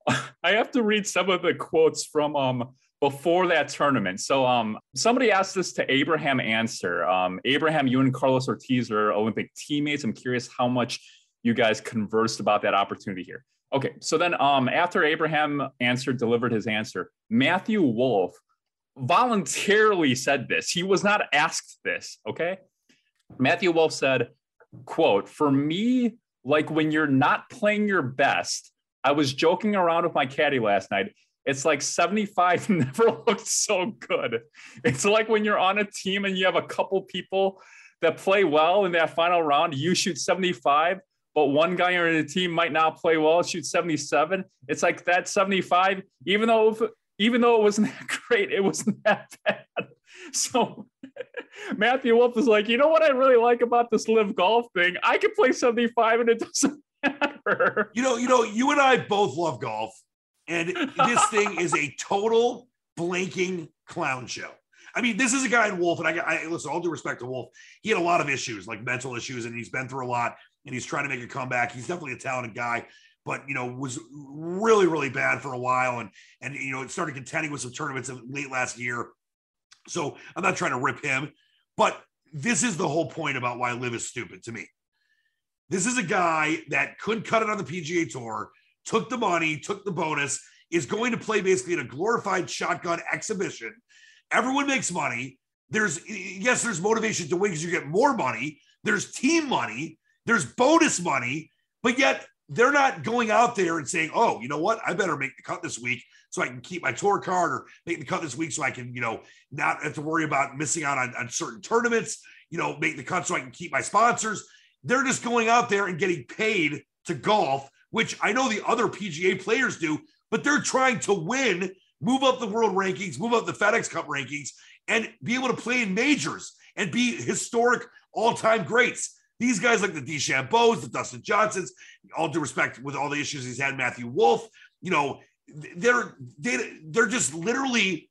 I have to read some of the quotes from um before that tournament. So um somebody asked this to Abraham Ancer. Um, Abraham, you and Carlos Ortiz are Olympic teammates. I'm curious how much you guys conversed about that opportunity here. Okay, so then um after Abraham Ancer delivered his answer, Matthew Wolff voluntarily said this. He was not asked this, okay? Matthew Wolff said, quote, for me, like when you're not playing your best, I was joking around with my caddy last night. It's like 75 never looked so good. It's like when you're on a team and you have a couple people that play well in that final round, you shoot 75, but one guy on the team might not play well, shoot 77. It's like that 75, even though even though it wasn't that great, it wasn't that bad. So Matthew Wolff is like, you know what I really like about this LIV golf thing? I can play 75 and it doesn't matter. You know, you know, you and I both love golf, and this thing is a total blanking clown show. I mean, this is a guy in Wolff, and I, I listen. All due respect to Wolff, he had a lot of issues, like mental issues, and he's been through a lot, and he's trying to make a comeback. He's definitely a talented guy, but you know, was really, really bad for a while, and and you know, it started contending with some tournaments late last year. So I'm not trying to rip him, but this is the whole point about why LIV is stupid to me. This is a guy that couldn't cut it on the PGA Tour, took the money, took the bonus, is going to play basically in a glorified shotgun exhibition. Everyone makes money. There's, yes, there's motivation to win because you get more money. There's team money. There's bonus money. But yet they're not going out there and saying, oh, you know what? I better make the cut this week so I can keep my tour card or make the cut this week so I can, you know, not have to worry about missing out on, on certain tournaments, you know, make the cut so I can keep my sponsors. They're just going out there and getting paid to golf which I know the other PGA players do, but they're trying to win, move up the world rankings, move up the FedEx Cup rankings, and be able to play in majors and be historic all-time greats. These guys like the DeChambeaus, the Dustin Johnsons, all due respect with all the issues he's had, Matthew Wolff, you know, they're they, they're just literally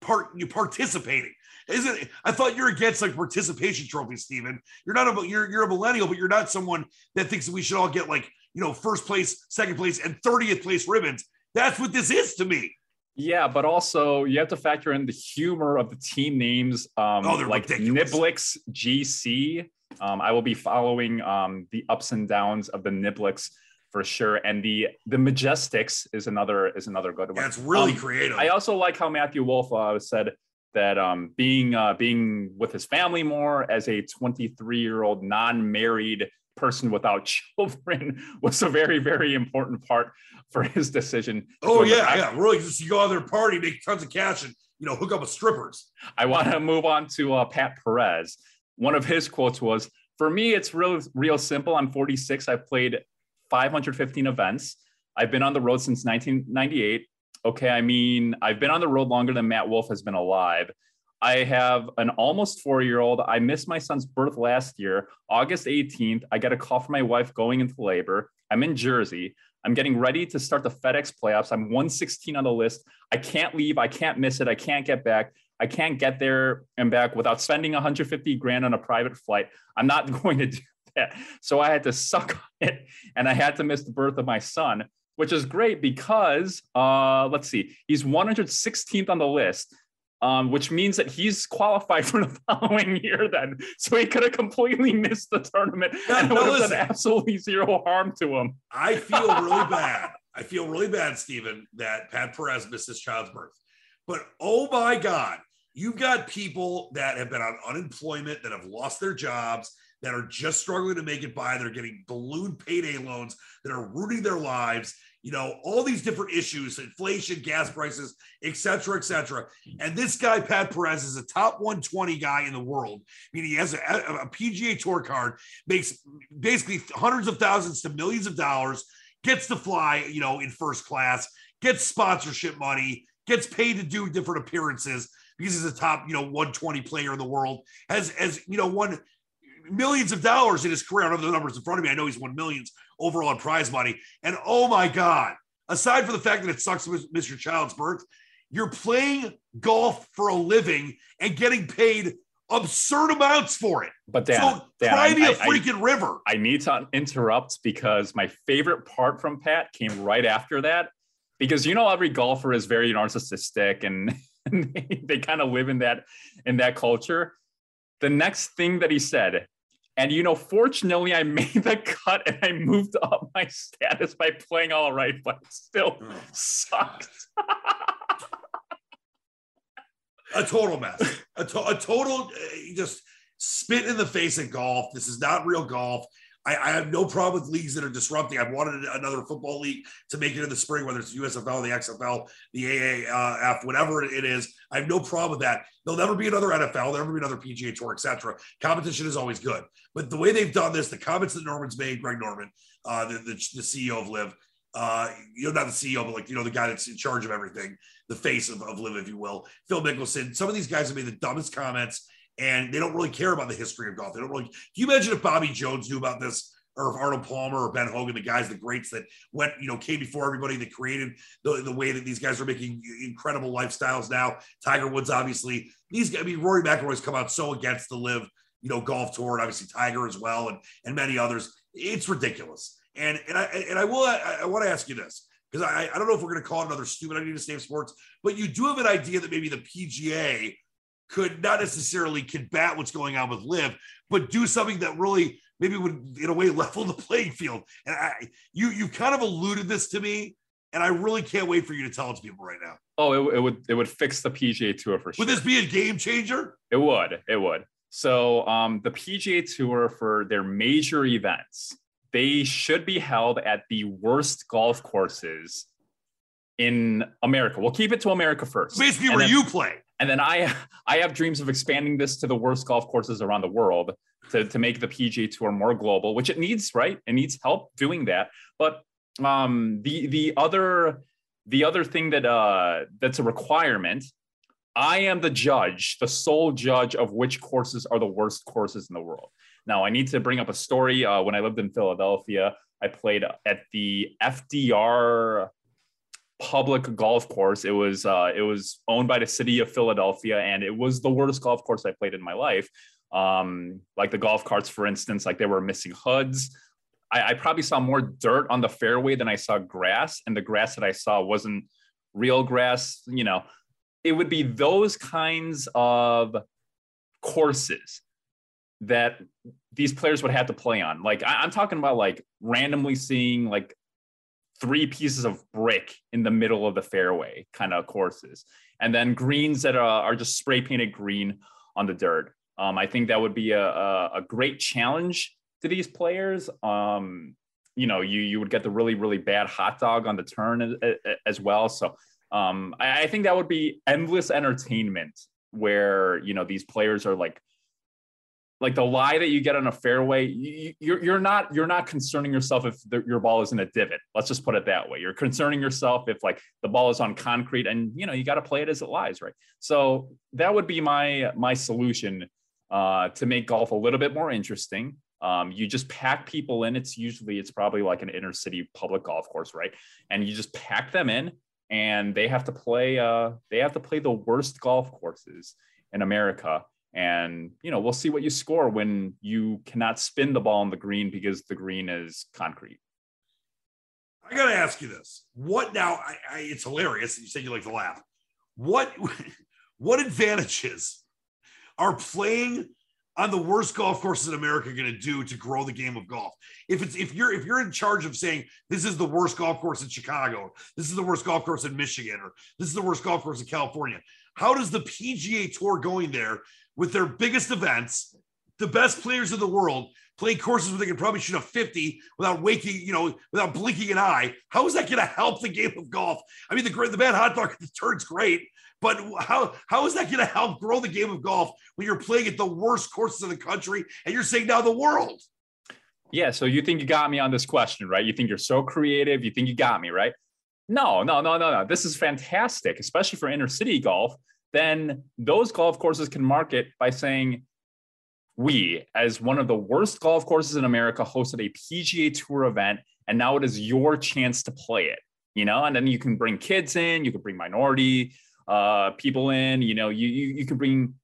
part you participating. Isn't it? I thought you're against like participation trophies, Stephen. You're not a you're you're a millennial, but you're not someone that thinks that we should all get like you know first place, second place, and 30th place ribbons. That's what this is to me. Yeah, but also you have to factor in the humor of the team names. Um, oh, they're like ridiculous. Niblicks GC. Um, I will be following um, the ups and downs of the Niblicks for sure. And the the Majesticks is another is another good one. That's really Um, creative. I also like how Matthew Wolff uh, said that um, being uh, being with his family more as a 23 year old non-married person without children was a very very important part for his decision. oh yeah, back- yeah, really. Just you go out there party, make tons of cash, and you know hook up with strippers. I want to move on to uh, Pat Perez. One of his quotes was, "For me, it's real, real simple. I'm 46. I've played 515 events. I've been on the road since 1998. Okay, I mean, I've been on the road longer than Matt Wolff has been alive. I have an almost four year old. I missed my son's birth last year, August 18th. I got a call from my wife going into labor. I'm in Jersey. I'm getting ready to start the FedEx playoffs. I'm 116 on the list. I can't leave. I can't miss it. I can't get back. I can't get there and back without spending 150 grand on a private flight. I'm not going to do. So I had to suck on it and I had to miss the birth of my son, which is great because uh, let's see, he's 116th on the list. Um, which means that he's qualified for the following year then. So he could have completely missed the tournament and it would have done absolutely zero harm to him. I feel really bad. I feel really bad, Stephen, that Pat Perez missed his child's birth. But oh my God, you've got people that have been on unemployment, that have lost their jobs, that are just struggling to make it by. They're getting balloon payday loans, that are ruining their lives. You know, all these different issues, inflation, gas prices, et cetera, et cetera. And this guy, Pat Perez, is a top 120 guy in the world. I mean, he has a, a PGA Tour card, makes basically hundreds of thousands to millions of dollars gets to fly, you know, in first class, gets sponsorship money, gets paid to do different appearances because he's a top, you know, 120 player in the world, has, as you know, won millions of dollars in his career. I don't have the numbers in front of me. I know he's won millions overall in prize money. And oh my God, aside from the fact that it sucks miss- miss child's birth, you're playing golf for a living and getting paid absurd amounts for it. But Dan, so Dan, cry me a I- I- freaking river. I need to interrupt because my favorite part from Pat came right after that. Because you know every golfer is very narcissistic and, and they, they kind of live in that in that culture. The next thing that he said, and you know, fortunately, I made the cut and I moved up my status by playing all right, but it still Oh. sucked. a total mess. A, to- a total uh, just spit in the face at golf. This is not real golf. I, I have no problem with leagues that are disrupting. I've wanted another football league to make it in the spring, whether it's USFL, the XFL, the AAF, whatever it is. I have no problem with that. There'll never be another NFL. There'll never be another PGA Tour, etc. Competition is always good. But the way they've done this, the comments that Norman's made, Greg Norman, uh, the, the, the CEO of LIV, uh, you know, not the CEO, but like, you know, the guy that's in charge of everything, the face of, of LIV, if you will, Phil Mickelson. Some of these guys have made the dumbest comments and they don't really care about the history of golf. They don't really. Can you imagine if Bobby Jones knew about this, or if Arnold Palmer or Ben Hogan, the guys, the greats that went, you know, came before everybody that created the, the way that these guys are making incredible lifestyles now. Tiger Woods, obviously, these. guys- I mean, Rory McIlroy's come out so against the LIV, you know, golf tour, and obviously Tiger as well, and and many others. It's ridiculous. And and I and I will. I, I want to ask you this because I, I don't know if we're going to call it another stupid idea to save sports, but you do have an idea that maybe the PGA could not necessarily combat what's going on with LIV, but do something that really maybe would in a way level the playing field. And I, you you kind of alluded this to me, and I really can't wait for you to tell it to people right now. Oh, it, it would it would fix the PGA Tour for sure. Would this be a game changer? It would. It would. So um, the PGA Tour for their major events, they should be held at the worst golf courses in America. We'll keep it to America first. Basically, And where then- you play. And then I I have dreams of expanding this to the worst golf courses around the world to, to make the PGA Tour more global, which it needs, right? It needs help doing that. But um, the the other the other thing that uh, that's a requirement. I am the judge, the sole judge of which courses are the worst courses in the world. Now, I need to bring up a story. Uh, when I lived in Philadelphia, I played at the FDR public golf course. It was uh, it was owned by the city of Philadelphia, and it was the worst golf course I played in my life. Um, like the golf carts, for instance, like they were missing hoods. I, I probably saw more dirt on the fairway than I saw grass, and the grass that I saw wasn't real grass. You know, it would be those kinds of courses that these players would have to play on. Like I, am talking about like randomly seeing like three pieces of brick in the middle of the fairway kind of courses, and then greens that are, are just spray painted green on the dirt. Um, I think that would be a, a, a great challenge to these players. Um, you know, you you would get the really really bad hot dog on the turn as, as well. So um, I, I think that would be endless entertainment where you know these players are like like the lie that you get on a fairway you, you're, you're not you're not concerning yourself if the, your ball is in a divot. Let's just put it that way. You're concerning yourself if like the ball is on concrete and you know you got to play it as it lies right? So that would be my my solution uh, to make golf a little bit more interesting. Um, you just pack people in. It's usually it's probably like an inner city public golf course right? And you just pack them in and they have to play uh, they have to play the worst golf courses in america and you know we'll see what you score when you cannot spin the ball on the green because the green is concrete. I gotta ask you this. What now I, I, it's hilarious you said you like to laugh. What what advantages are playing on the worst golf courses in America going to do to grow the game of golf? If it's if you're if you're in charge of saying this is the worst golf course in Chicago, this is the worst golf course in Michigan, or this is the worst golf course in California, how does the PGA Tour going there with their biggest events, the best players in the world, play courses where they can probably shoot a 50 without waking, you know, without blinking an eye. How is that going to help the game of golf? I mean, the great, the bad hot dog, the turn's great, but how how is that going to help grow the game of golf when you're playing at the worst courses in the country and you're saying now the world? Yeah. So you think you got me on this question, right? You think you're so creative. You think you got me, right? No, no, no, no, no. This is fantastic, especially for inner city golf. Then those golf courses can market by saying, we, as one of the worst golf courses in America, hosted a PGA Tour event, and now it is your chance to play it. You know, and then you can bring kids in, you can bring minority uh, people in. You know, you you, you can bring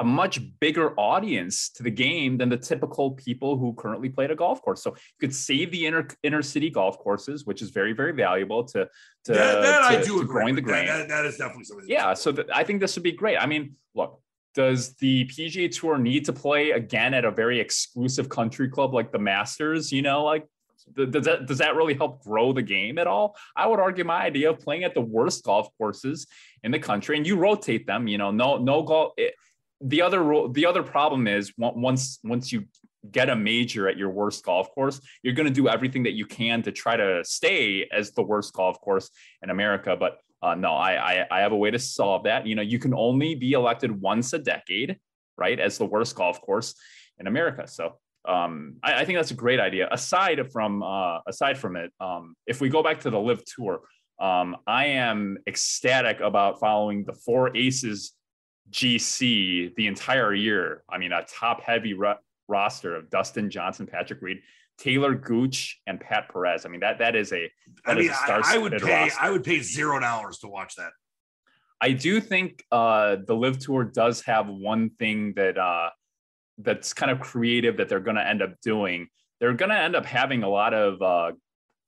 a much bigger audience to the game than the typical people who currently play at a golf course. So you could save the inner inner city golf courses, which is very very valuable to to, that, that to, I do to agree growing the game. that- that is definitely something. Yeah, so th- I think this would be great. I mean, look, does the PGA Tour need to play again at a very exclusive country club like the Masters? You know, like does that does that really help grow the game at all? I would argue my idea of playing at the worst golf courses in the country and you rotate them. You know, no no golf. It, the other the other problem is once once you get a major at your worst golf course, you're going to do everything that you can to try to stay as the worst golf course in America. But uh, no, I, I I have a way to solve that. You know, you can only be elected once a decade, right, as the worst golf course in America. So um, I, I think that's a great idea. Aside from uh, aside from it, um, if we go back to the LIV Tour, um, I am ecstatic about following the Four Aces GC the entire year. I mean, a top heavy ro- roster of Dustin Johnson, Patrick Reed, Taylor Gooch, and Pat Perez. I mean, that that is a I that is mean, I, I would pay. roster. I would pay zero dollars to watch that. I do think uh, the LIV Tour does have one thing that uh, that's kind of creative that they're going to end up doing. They're going to end up having a lot of uh,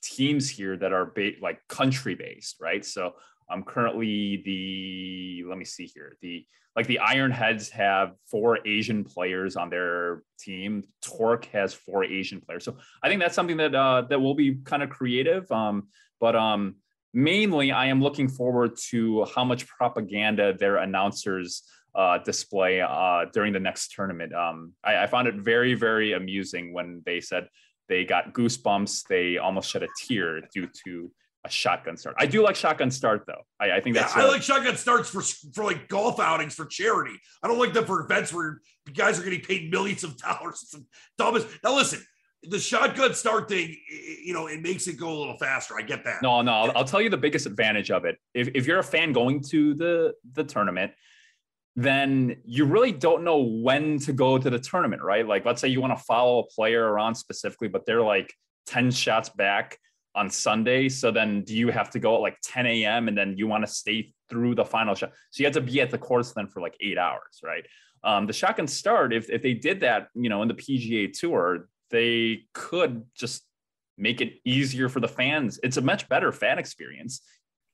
teams here that are ba- like country based, right? So I'm currently the let me see here the like the Ironheads have four Asian players on their team. Torque has four Asian players. So I think that's something that uh, that will be kind of creative. Um, but um, mainly, I am looking forward to how much propaganda their announcers uh, display uh, during the next tournament. Um, I, I found it very, very amusing when they said they got goosebumps. They almost shed a tear due to a shotgun start. I do like shotgun start though. I, I think Yeah, that's I like shotgun starts for for like golf outings for charity. I don't like them for events where guys are getting paid millions of dollars. It's dumbest. Now listen, the shotgun start thing, you know, it makes it go a little faster. I get that. No, no, I'll, I'll, tell you the biggest advantage of it. If, if you're a fan going to the the tournament, then you really don't know when to go to the tournament, right? Like, let's say you want to follow a player around specifically, but they're like 10 shots back on Sunday. So then do you have to go at like 10 a.m. and then you want to stay through the final shot? So you have to be at the course then for like eight hours, right? Um, the shotgun start, if, if they did that, you know, in the PGA tour, they could just make it easier for the fans. It's a much better fan experience.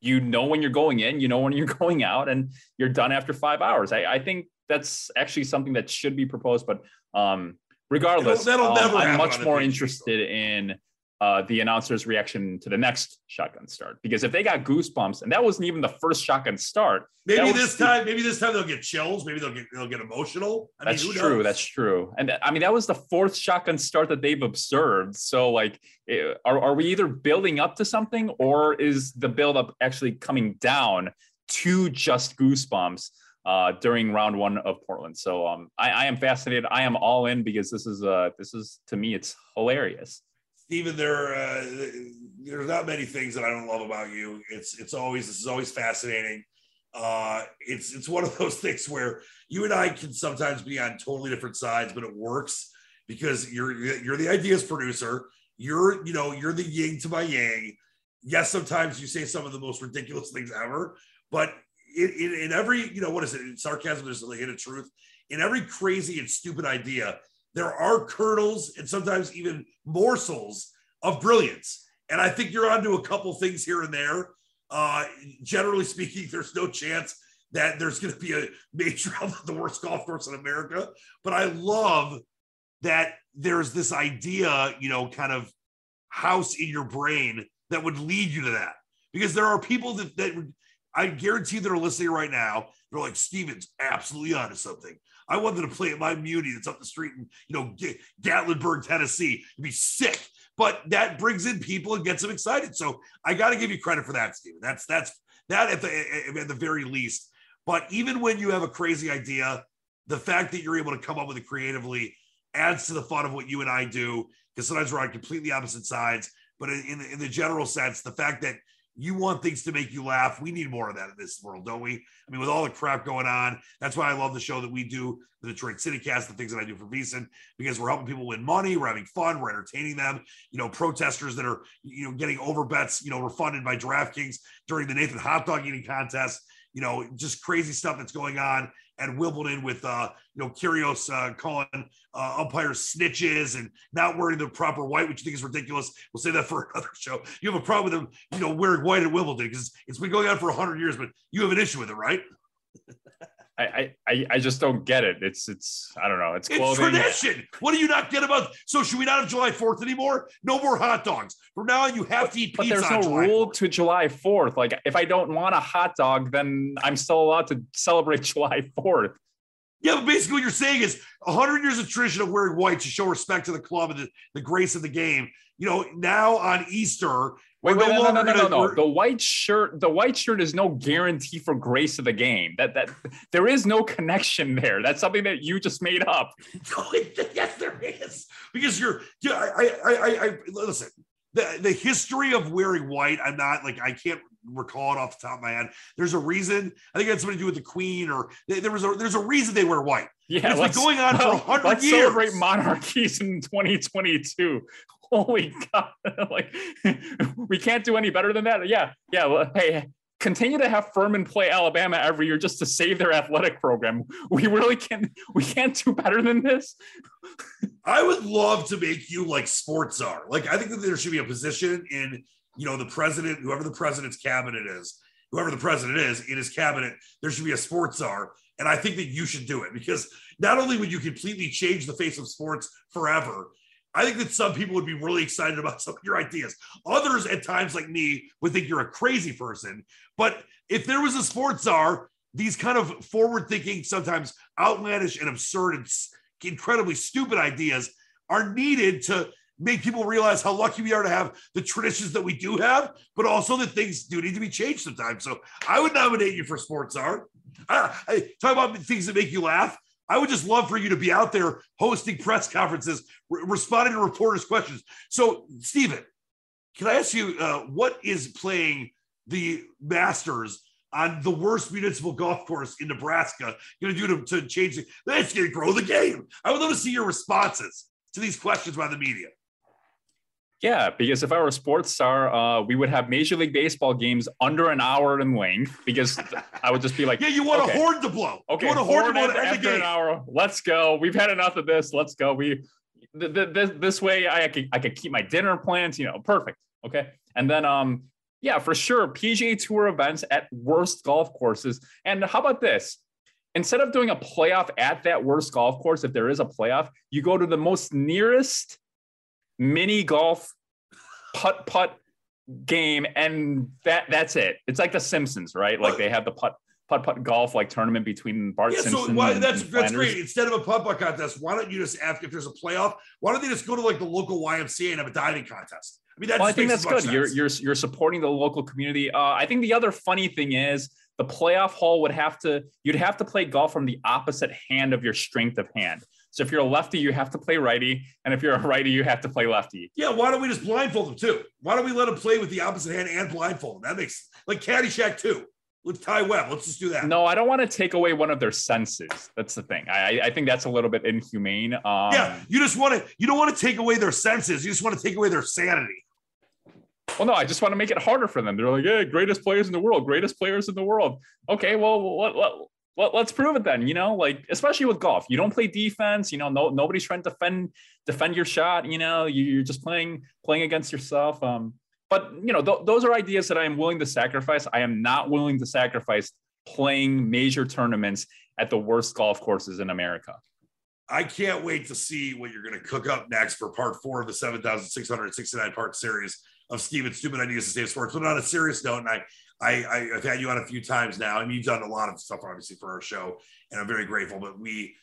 You know when you're going in, you know when you're going out, and you're done after five hours. I, I think that's actually something that should be proposed. But um, regardless, that'll, that'll um, I'm much more interested in uh, the announcer's reaction to the next shotgun start. Because if they got goosebumps, and that wasn't even the first shotgun start, maybe this time, maybe this time they'll get chills. Maybe they'll get they'll get emotional. I that's mean, true. That's true. And I mean, that was the fourth shotgun start that they've observed. So, like, eh, are are we either building up to something, or is the buildup actually coming down to just goosebumps? Uh, during round one of Portland, so um, I, I am fascinated. I am all in because this is uh, this is to me it's hilarious. Stephen, there uh, there's not many things that I don't love about you. It's it's always this is always fascinating. Uh, it's it's one of those things where you and I can sometimes be on totally different sides, but it works because you're you're the ideas producer. You're you know you're the yin to my yang. Yes, sometimes you say some of the most ridiculous things ever, but in, in, in every you know what is it? In sarcasm, there's a hint of truth. In every crazy and stupid idea, there are kernels and sometimes even morsels of brilliance. And I think you're onto a couple things here and there. Uh, generally speaking, there's no chance that there's going to be a major of the worst golf course in America. But I love that there's this idea, you know, kind of house in your brain that would lead you to that. Because there are people that, that I guarantee that are listening right now. They're like, Steven's absolutely onto something. I wanted to play at my Muni that's up the street in, you know, Gatlinburg, Tennessee. It'd be sick. But that brings in people and gets them excited. So I got to give you credit for that, Steven. That's that's that at the at the very least. But even when you have a crazy idea, the fact that you're able to come up with it creatively adds to the fun of what you and I do. Because sometimes we're on completely opposite sides. But in, in, in the general sense, the fact that you want things to make you laugh. We need more of that in this world, don't we? I mean, with all the crap going on, that's why I love the show that we do, the Detroit City Cast, the things that I do for VSiN, because we're helping people win money, we're having fun, we're entertaining them. You know, protesters that are, you know, getting over bets, you know, refunded by DraftKings during the Nathan hot dog eating contest. You know, just crazy stuff that's going on and Wimbledon with uh, you know Kyrgios uh, calling uh, umpires snitches and not wearing the proper white, which you think is ridiculous. We'll say that for another show. You have a problem with them, you know, wearing white at Wimbledon because it's been going on for hundred years, but you have an issue with it, right? I, I I just don't get it. It's it's I don't know. It's clothing. It's tradition. What do you not get about? So should we not have July Fourth anymore? No more hot dogs. From now on, you have to eat pizza. But there's no rule 4th. to July Fourth. Like if I don't want a hot dog, then I'm still allowed to celebrate July Fourth. Yeah, but basically what you're saying is 100 years of tradition of wearing white to show respect to the club and the, the grace of the game. You know, now on Easter, Wait, wait, no, no, no, no, no, no. The white shirt, the white shirt is no guarantee for grace of the game. That that there is no connection there. That's something that you just made up. yes, there is. Because you're, yeah, I, I, I, I listen. The, the history of wearing white, I'm not like I can't recall it off the top of my head. There's a reason. I think it had something to do with the Queen, or there was a there's a reason they wear white. Yeah, it's been going on well, for hundred let's years. Celebrate monarchies in 2022. Holy God! like we can't do any better than that. Yeah, yeah. Well, hey, continue to have Furman play Alabama every year just to save their athletic program. We really can't we can't do better than this. I would love to make you like sports czar. Like I think that there should be a position in you know the president, whoever the president's cabinet is, whoever the president is in his cabinet, there should be a sports czar. And I think that you should do it because not only would you completely change the face of sports forever, I think that some people would be really excited about some of your ideas. Others, at times like me, would think you're a crazy person. But if there was a sports czar, these kind of forward thinking, sometimes outlandish and absurd and incredibly stupid ideas are needed to make people realize how lucky we are to have the traditions that we do have, but also that things do need to be changed sometimes. So I would nominate you for sports czar. Uh, talk about things that make you laugh. I would just love for you to be out there hosting press conferences, re- responding to reporters' questions. So, Stephen, can I ask you uh, what is playing the Masters on the worst municipal golf course in Nebraska going to do to, change it? That's going to grow the game. I would love to see your responses to these questions by the media. Yeah, because if I were a sports star, uh, we would have Major League Baseball games under an hour in length because I would just be like, yeah, you want okay, a horn to blow. Okay, you want a horn, horn to blow after, after an hour. Let's go. We've had enough of this. Let's go. We this, this way I could I could keep my dinner plans. You know, perfect. Okay, and then um yeah, for sure, PGA Tour events at worst golf courses. And how about this? Instead of doing a playoff at that worst golf course, if there is a playoff, you go to the most nearest mini golf putt putt game, and that that's it. It's like the Simpsons, right? Like they have the putt putt putt golf like tournament between Bart yeah, Simpson. So why, that's and that's great. Instead of a putt putt contest, why don't you just ask if there's a playoff? Why don't they just go to like the local YMCA and have a diving contest? I mean, that well, I think that's good. Sense. You're you're you're supporting the local community. Uh, I think the other funny thing is the playoff hole would have to you'd have to play golf from the opposite hand of your strength of hand. So if you're a lefty, you have to play righty, and if you're a righty, you have to play lefty. Yeah, why don't we just blindfold them too? Why don't we let them play with the opposite hand and blindfold them? That makes like Caddyshack too with Ty Webb. Let's just do that. No, I don't want to take away one of their senses. That's the thing. I, I think that's a little bit inhumane. Um, yeah, you just want to you don't want to take away their senses. You just want to take away their sanity. Well, no, I just want to make it harder for them. They're like, "Yeah, greatest players in the world, greatest players in the world." Okay, well, what, let, let, let's prove it then. You know, like especially with golf, you don't play defense. You know, no nobody's trying to defend defend your shot. You know, you're just playing playing against yourself. Um, but you know, th- those are ideas that I am willing to sacrifice. I am not willing to sacrifice playing major tournaments at the worst golf courses in America. I can't wait to see what you're going to cook up next for part four of the 7,669 part series of Steven's Stupid Ideas to Save Sports. But on a serious note, and I, I, I've had you on a few times now. I mean, you've done a lot of stuff, obviously, for our show, and I'm very grateful. But we,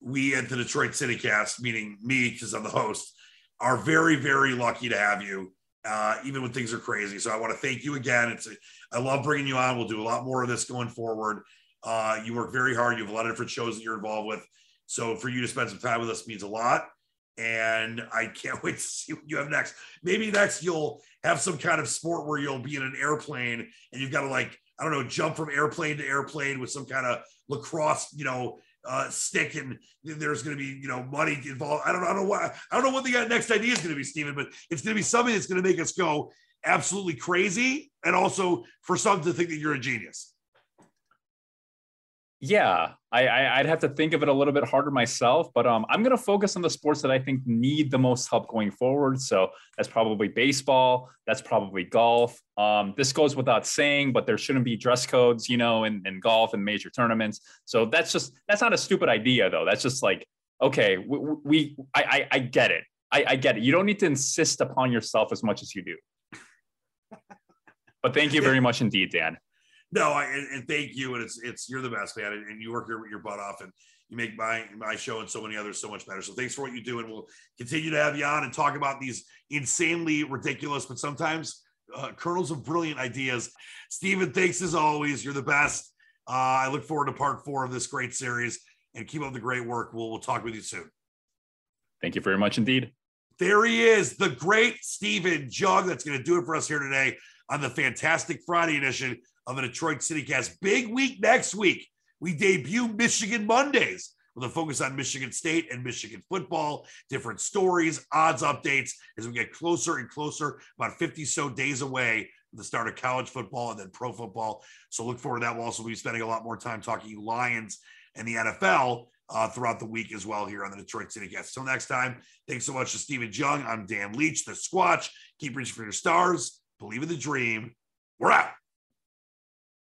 we at the Detroit City Cast, meaning me, because I'm the host, are very, very lucky to have you uh, even when things are crazy. So I want to thank you again. It's a, I love bringing you on. We'll do a lot more of this going forward. Uh, you work very hard. You have a lot of different shows that you're involved with. So for you to spend some time with us means a lot. And I can't wait to see what you have next. Maybe next you'll have some kind of sport where you'll be in an airplane and you've got to like, I don't know, jump from airplane to airplane with some kind of lacrosse, you know, uh, stick and there's going to be you know money involved. I don't know. I don't know what I don't know what the next idea is going to be, Stephen, but it's going to be something that's going to make us go absolutely crazy, and also for some to think that you're a genius. Yeah, I, I would have to think of it a little bit harder myself, but um, I'm going to focus on the sports that I think need the most help going forward. So that's probably baseball. That's probably golf. Um, this goes without saying, but there shouldn't be dress codes, you know, in, in golf and major tournaments. So that's just that's not a stupid idea, though. That's just like okay, we, we I, I, I get it. I, I get it. You don't need to insist upon yourself as much as you do. But thank you very much indeed, Dan no, I, and, and, thank you. And it's it's you're the best man, and, and you work your, your butt off, and you make my my show and so many others so much better. So thanks for what you do, and we'll continue to have you on and talk about these insanely ridiculous, but sometimes uh, kernels of brilliant ideas. Stephen, thanks as always. You're the best. Uh, I look forward to part four of this great series, and keep up the great work. We'll we'll talk with you soon. Thank you very much indeed. There he is, the great Stephen Jung. That's going to do it for us here today on the Fantastic Friday edition of the Detroit City Cast. Big week next week. We debut Michigan Mondays with a focus on Michigan State and Michigan football, different stories, odds updates as we get closer and closer, about 50 so days away from the start of college football and then pro football. So look forward to that. We'll also be spending a lot more time talking Lions and the NFL uh, throughout the week as well here on the Detroit City Cast. Till next time, thanks so much to Stephen Jung. I'm Dan Leach, the Squatch. Keep reaching for your stars. Believe in the dream. We're out.